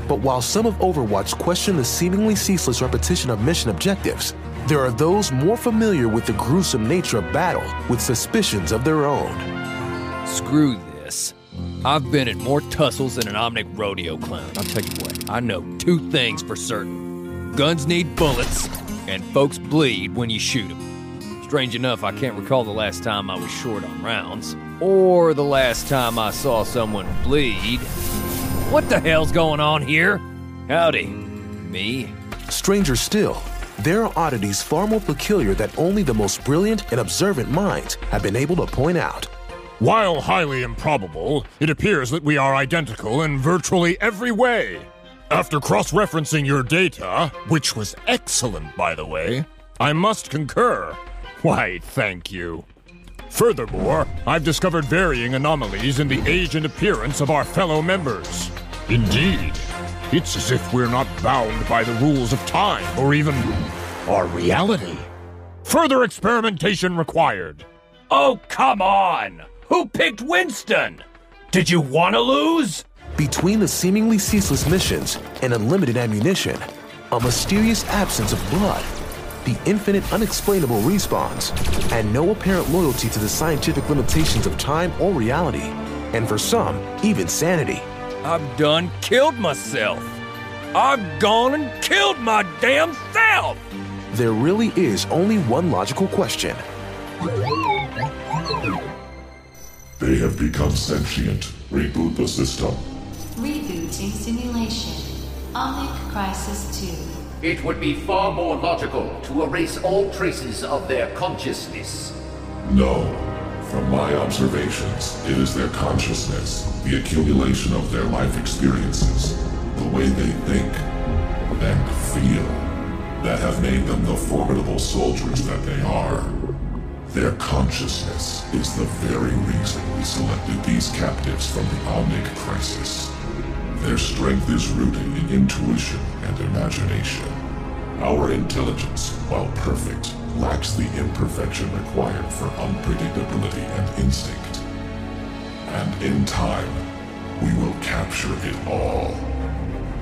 Speaker 11: But while some of Overwatch question the seemingly ceaseless repetition of mission objectives, there are those more familiar with the gruesome nature of battle with suspicions of their own.
Speaker 47: Screw this. I've been in more tussles than an Omnic rodeo clown. I'll tell you what, I know two things for certain guns need bullets, and folks bleed when you shoot them. Strange enough, I can't recall the last time I was short on rounds, or the last time I saw someone bleed. What the hell's going on here? Howdy. Me?
Speaker 11: Stranger still, there are oddities far more peculiar that only the most brilliant and observant minds have been able to point out.
Speaker 48: While highly improbable, it appears that we are identical in virtually every way. After cross referencing your data, which was excellent, by the way, I must concur. Why, thank you. Furthermore, I've discovered varying anomalies in the age and appearance of our fellow members. Indeed, it's as if we're not bound by the rules of time or even our reality. Further experimentation required.
Speaker 22: Oh, come on! Who picked Winston?
Speaker 49: Did you want to lose?
Speaker 11: Between the seemingly ceaseless missions and unlimited ammunition, a mysterious absence of blood, the infinite unexplainable respawns, and no apparent loyalty to the scientific limitations of time or reality, and for some, even sanity.
Speaker 47: I've done killed myself. I've gone and killed my damn self.
Speaker 11: There really is only one logical question.
Speaker 44: They have become sentient. Reboot the system.
Speaker 43: Rebooting simulation. Omnic Crisis 2.
Speaker 50: It would be far more logical to erase all traces of their consciousness.
Speaker 44: No. From my observations, it is their consciousness, the accumulation of their life experiences, the way they think and feel, that have made them the formidable soldiers that they are. Their consciousness is the very reason we selected these captives from the Omnic Crisis. Their strength is rooted in intuition and imagination. Our intelligence, while perfect, lacks the imperfection required for unpredictability and instinct. And in time, we will capture it all.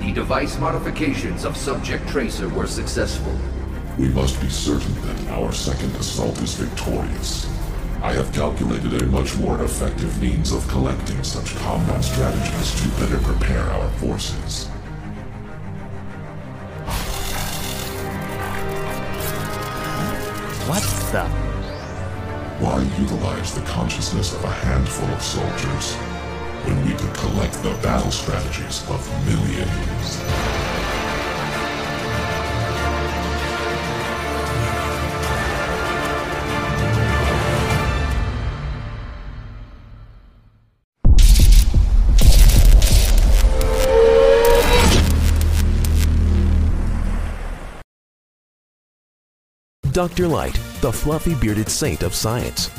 Speaker 50: The device modifications of Subject Tracer were successful.
Speaker 44: We must be certain that our second assault is victorious. I have calculated a much more effective means of collecting such combat strategies to better prepare our forces.
Speaker 51: What the?
Speaker 44: Why utilize the consciousness of a handful of soldiers when we could collect the battle strategies of millions?
Speaker 11: Dr. Light, the fluffy bearded saint of science.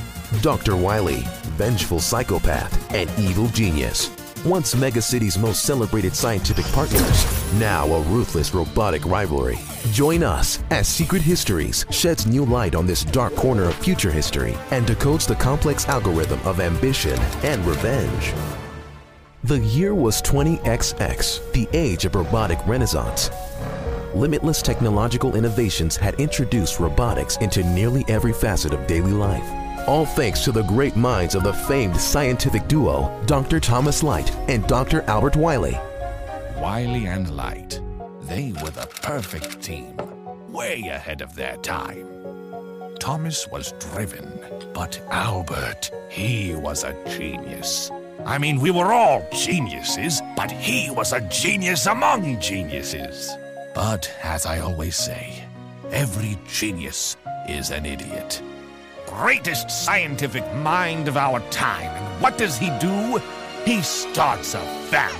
Speaker 11: Dr. Wily, vengeful psychopath and evil genius. Once Mega City's most celebrated scientific partners, now a ruthless robotic rivalry. Join us as Secret Histories sheds new light on this dark corner of future history and decodes the complex algorithm of ambition and revenge. The year was 20XX, the age of robotic renaissance. Limitless technological innovations had introduced robotics into nearly every facet of daily life. All thanks to the great minds of the famed scientific duo, Dr. Thomas Light and Dr. Albert Wily.
Speaker 49: Wily and Light. They were the perfect team. Way ahead of their time. Thomas was driven, but Albert, he was a genius. I mean, we were all geniuses, but he was a genius among geniuses. But as I always say, every genius is an idiot. Greatest scientific mind of our time, and what does he do? He starts a family.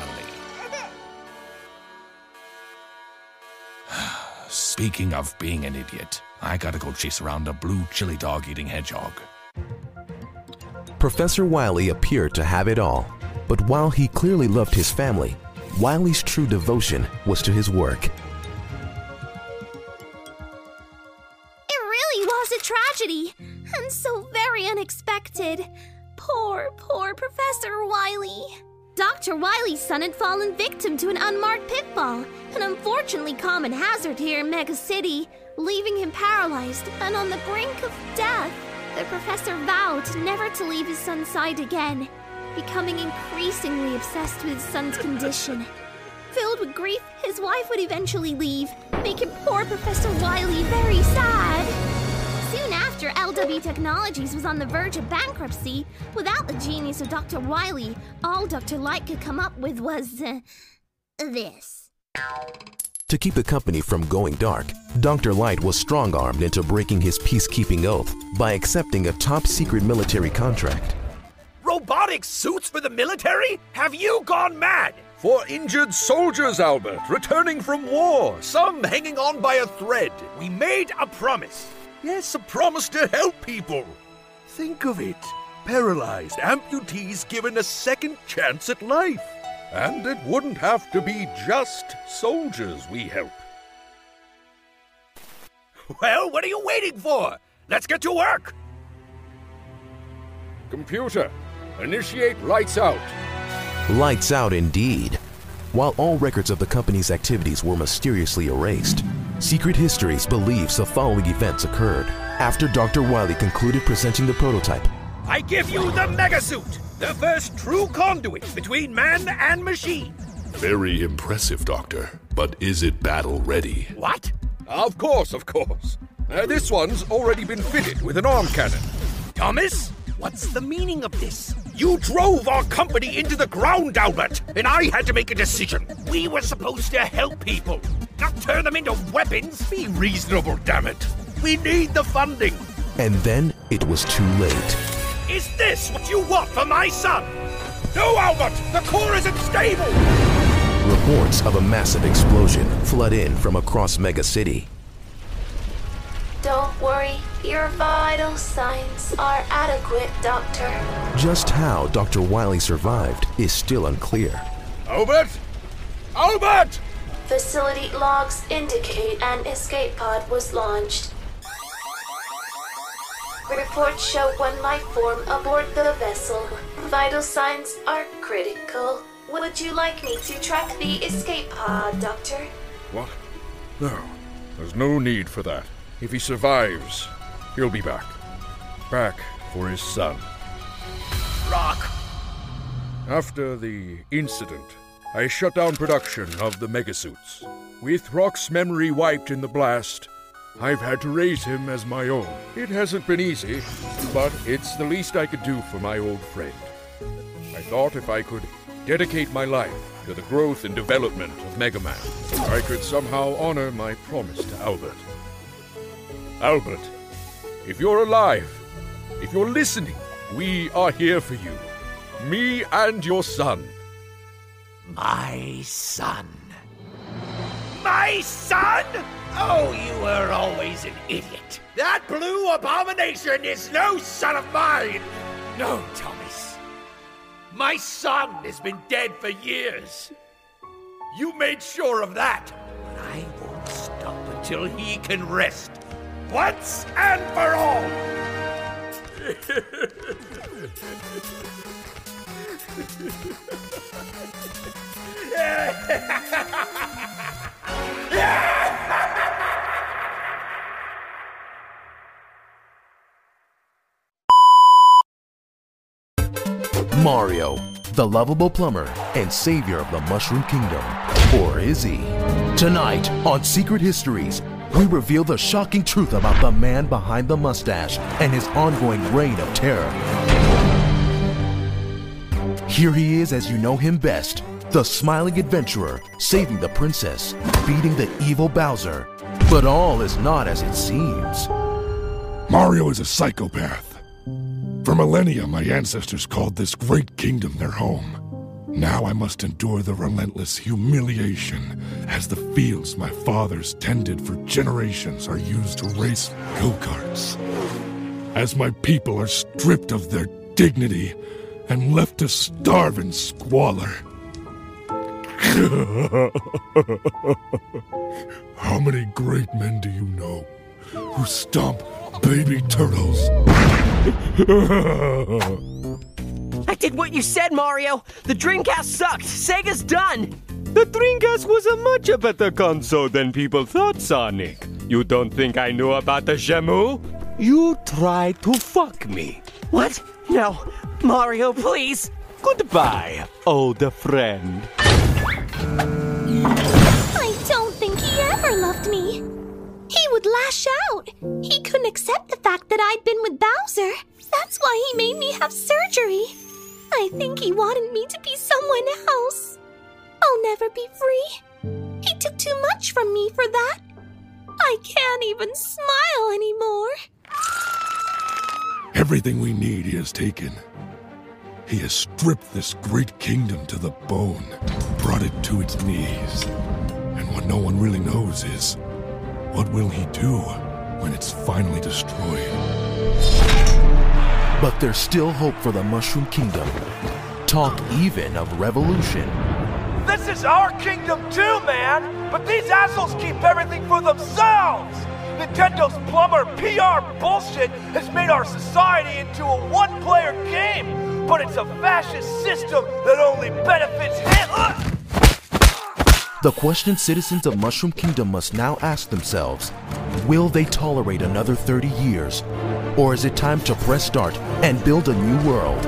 Speaker 49: Speaking of being an idiot, I gotta go chase around a blue chili dog eating hedgehog.
Speaker 11: Professor Wily appeared to have it all, but while he clearly loved his family, Wily's true devotion was to his work.
Speaker 4: Tragedy, and so very unexpected. Poor, poor Professor Wily. Dr. Wily's son had fallen victim to an unmarked pitfall, an unfortunately common hazard here in Mega City, leaving him paralyzed and on the brink of death. The professor vowed never to leave his son's side again, becoming increasingly obsessed with his son's condition. Filled with grief, his wife would eventually leave, making poor Professor Wily very sad. Soon after, LW Technologies was on the verge of bankruptcy. Without the genius of Dr. Wily, all Dr. Light could come up with was. Uh, this.
Speaker 11: To keep the company from going dark, Dr. Light was strong armed into breaking his peacekeeping oath by accepting a top secret military contract.
Speaker 52: Robotic suits for the military? Have you gone mad?
Speaker 13: For injured soldiers, Albert, returning from war, some hanging on by a thread.
Speaker 52: We made a promise.
Speaker 13: Yes, a promise to help people. Think of it paralyzed amputees given a second chance at life. And it wouldn't have to be just soldiers we help.
Speaker 52: Well, what are you waiting for? Let's get to work.
Speaker 13: Computer, initiate lights out.
Speaker 11: Lights out indeed. While all records of the company's activities were mysteriously erased, Secret Histories believes the following events occurred after Dr. Wily concluded presenting the prototype.
Speaker 53: I give you the Megasuit, the first true conduit between man and machine.
Speaker 13: Very impressive, Doctor. But is it battle ready?
Speaker 53: What?
Speaker 54: Of course, of course. Uh, this one's already been fitted with an arm cannon.
Speaker 53: Thomas, what's the meaning of this? You drove our company into the ground, Albert, and I had to make a decision. We were supposed to help people, not turn them into weapons. Be reasonable, damn it. We need the funding.
Speaker 11: And then it was too late.
Speaker 53: Is this what you want for my son? No, Albert! The core isn't stable!
Speaker 11: Reports of a massive explosion flood in from across Mega City.
Speaker 55: Don't worry, your vital signs are adequate, Doctor.
Speaker 11: Just how Dr. Wily survived is still unclear.
Speaker 54: Albert? Albert!
Speaker 55: Facility logs indicate an escape pod was launched. Reports show one life form aboard the vessel. Vital signs are critical. Would you like me to track the escape pod, Doctor?
Speaker 54: What? No. There's no need for that. If he survives, he'll be back. Back for his son.
Speaker 53: Rock!
Speaker 54: After the incident, I shut down production of the Megasuits. With Rock's memory wiped in the blast, I've had to raise him as my own. It hasn't been easy, but it's the least I could do for my old friend. I thought if I could dedicate my life to the growth and development of Mega Man, I could somehow honor my promise to Albert. Albert, if you're alive, if you're listening, we are here for you. Me and your son.
Speaker 53: My son. My son? Oh, you were always an idiot. That blue abomination is no son of mine. No, Thomas. My son has been dead for years. You made sure of that. But I won't stop until he can rest. Once and for all.
Speaker 11: Mario, the lovable plumber and savior of the Mushroom Kingdom. Or is he? Tonight on Secret Histories, we reveal the shocking truth about the man behind the mustache and his ongoing reign of terror. Here he is as you know him best the smiling adventurer, saving the princess, beating the evil Bowser. But all is not as it seems.
Speaker 13: Mario is a psychopath. For millennia, my ancestors called this great kingdom their home. Now I must endure the relentless humiliation as the fields my fathers tended for generations are used to race go karts. As my people are stripped of their dignity and left to starve in squalor. How many great men do you know who stomp baby turtles?
Speaker 12: I did what you said, Mario. The Dreamcast sucked. Sega's done. The Dreamcast was a much better console than people thought, Sonic. You don't think I knew about the Shamu? You tried to fuck me. What? No. Mario, please. Goodbye, old friend.
Speaker 4: I don't think he ever loved me. He would lash out. He couldn't accept the fact that I'd been with Bowser. That's why he made me have surgery. I think he wanted me to be someone else. I'll never be free. He took too much from me for that. I can't even smile anymore.
Speaker 13: Everything we need he has taken. He has stripped this great kingdom to the bone, brought it to its knees. And what no one really knows is what will he do when it's finally destroyed?
Speaker 11: But there's still hope for the Mushroom Kingdom. Talk even of revolution.
Speaker 32: This is our kingdom too, man! But these assholes keep everything for themselves! Nintendo's plumber PR bullshit has made our society into a one player game! but it's a fascist system that only benefits Hitler.
Speaker 56: The question citizens of Mushroom Kingdom must now ask themselves will they tolerate another 30 years? Or is it time to press start and build a new world?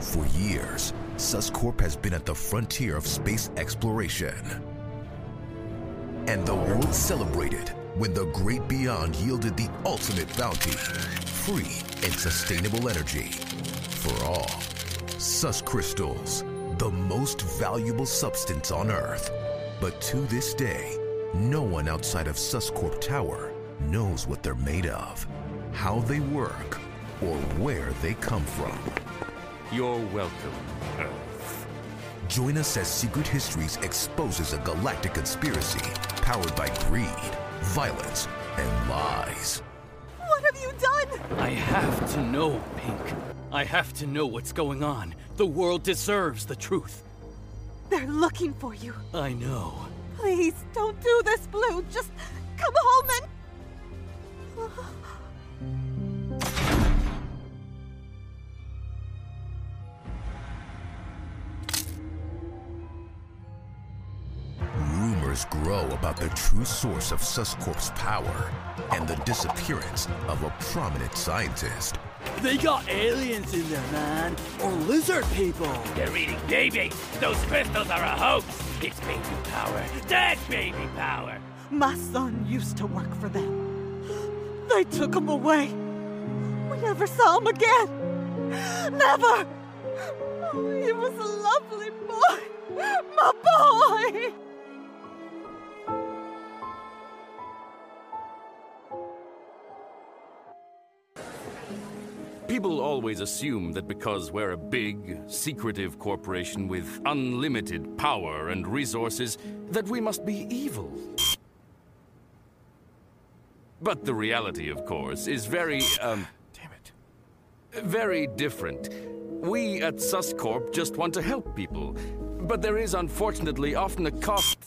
Speaker 11: For years, Suscorp has been at the frontier of space exploration. And the world celebrated when the great beyond yielded the ultimate bounty free and sustainable energy for all. Sus crystals, the most valuable substance on Earth. But to this day, no one outside of Suscorp Tower knows what they're made of, how they work, or where they come from.
Speaker 40: You're welcome, Earth.
Speaker 11: Join us as Secret Histories exposes a galactic conspiracy powered by greed, violence, and lies.
Speaker 43: What have you done?
Speaker 57: I have to know, Pink. I have to know what's going on. The world deserves the truth.
Speaker 43: They're looking for you.
Speaker 57: I know.
Speaker 43: Please don't do this, Blue. Just come home and.
Speaker 11: Rumors grow about the true source of Suscorp's power and the disappearance of a prominent scientist.
Speaker 57: They got aliens in there, man. Or lizard people.
Speaker 58: They're eating babies. Those crystals are a hoax. It's baby power. Dead baby power.
Speaker 43: My son used to work for them. They took him away. We never saw him again. Never. Oh, he was a lovely boy. My boy.
Speaker 40: People always assume that because we're a big, secretive corporation with unlimited power and resources, that we must be evil. But the reality, of course, is very, um... Damn it. Very different. We at Suscorp just want to help people. But there is unfortunately often a cost...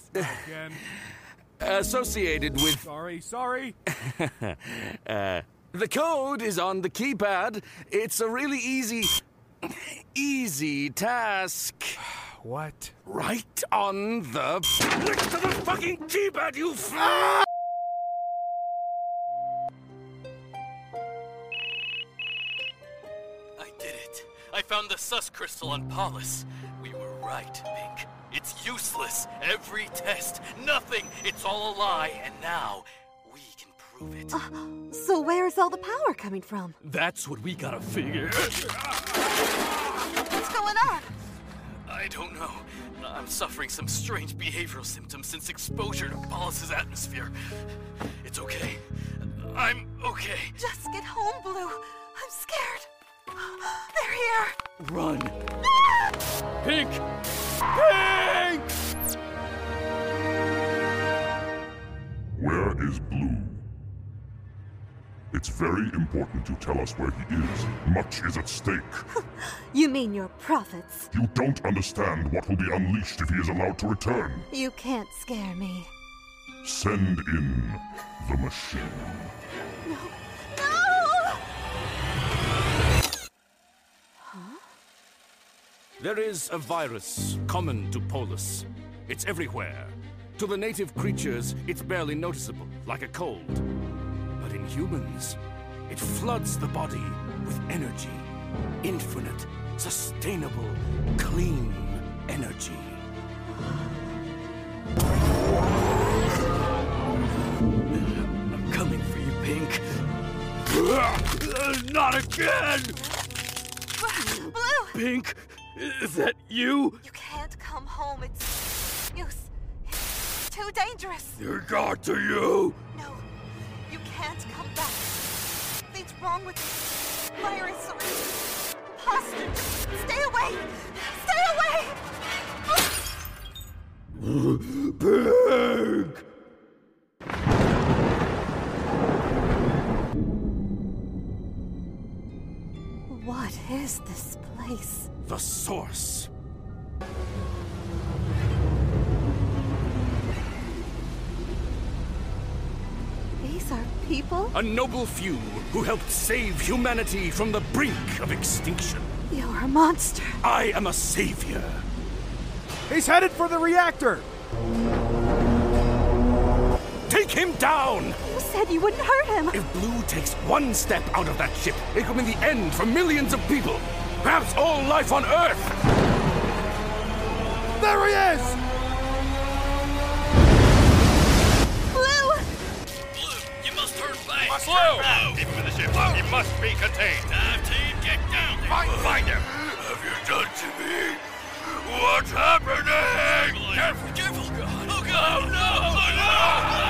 Speaker 40: associated with...
Speaker 59: Sorry, sorry.
Speaker 40: uh, the code is on the keypad. It's a really easy... easy task.
Speaker 59: What?
Speaker 40: Right on the... Next to the fucking keypad, you... F-
Speaker 57: I did it. I found the sus crystal on Polus. We were right, Pink. It's useless. Every test. Nothing. It's all a lie. And now, we it.
Speaker 43: Uh, so where's all the power coming from?
Speaker 57: That's what we gotta figure.
Speaker 43: What's going on?
Speaker 57: I don't know. I'm suffering some strange behavioral symptoms since exposure to Polus's atmosphere. It's okay. I'm okay.
Speaker 43: Just get home, Blue. I'm scared. They're here.
Speaker 57: Run. Pink! Pink!
Speaker 42: Where is Blue? It's very important to tell us where he is. Much is at stake.
Speaker 43: You mean your prophets?
Speaker 42: You don't understand what will be unleashed if he is allowed to return.
Speaker 43: You can't scare me.
Speaker 42: Send in the machine.
Speaker 43: No. No.
Speaker 40: There is a virus common to Polus. It's everywhere. To the native creatures, it's barely noticeable, like a cold. In humans, it floods the body with energy. Infinite, sustainable, clean energy.
Speaker 57: I'm coming for you, Pink. Not again!
Speaker 43: Blue!
Speaker 57: Pink, is that you?
Speaker 43: You can't come home. It's too dangerous.
Speaker 57: You're God to you!
Speaker 43: No, you can't come back. Something's wrong with this virus or imposter. Just stay away. Stay away.
Speaker 57: Pink!
Speaker 43: What is this place?
Speaker 40: The source.
Speaker 43: These are people?
Speaker 40: A noble few who helped save humanity from the brink of extinction.
Speaker 43: You're a monster.
Speaker 40: I am a savior.
Speaker 60: He's headed for the reactor!
Speaker 40: Take him down!
Speaker 43: You said you wouldn't hurt him.
Speaker 40: If Blue takes one step out of that ship, it could mean the end for millions of people. Perhaps all life on Earth.
Speaker 60: There he is!
Speaker 43: Blue!
Speaker 61: Keep him in the ship. He must be contained.
Speaker 62: Time team, get down there.
Speaker 61: Find, find him.
Speaker 42: Have you done to me? What's happening?
Speaker 62: Careful, careful. Oh God, no! Oh no!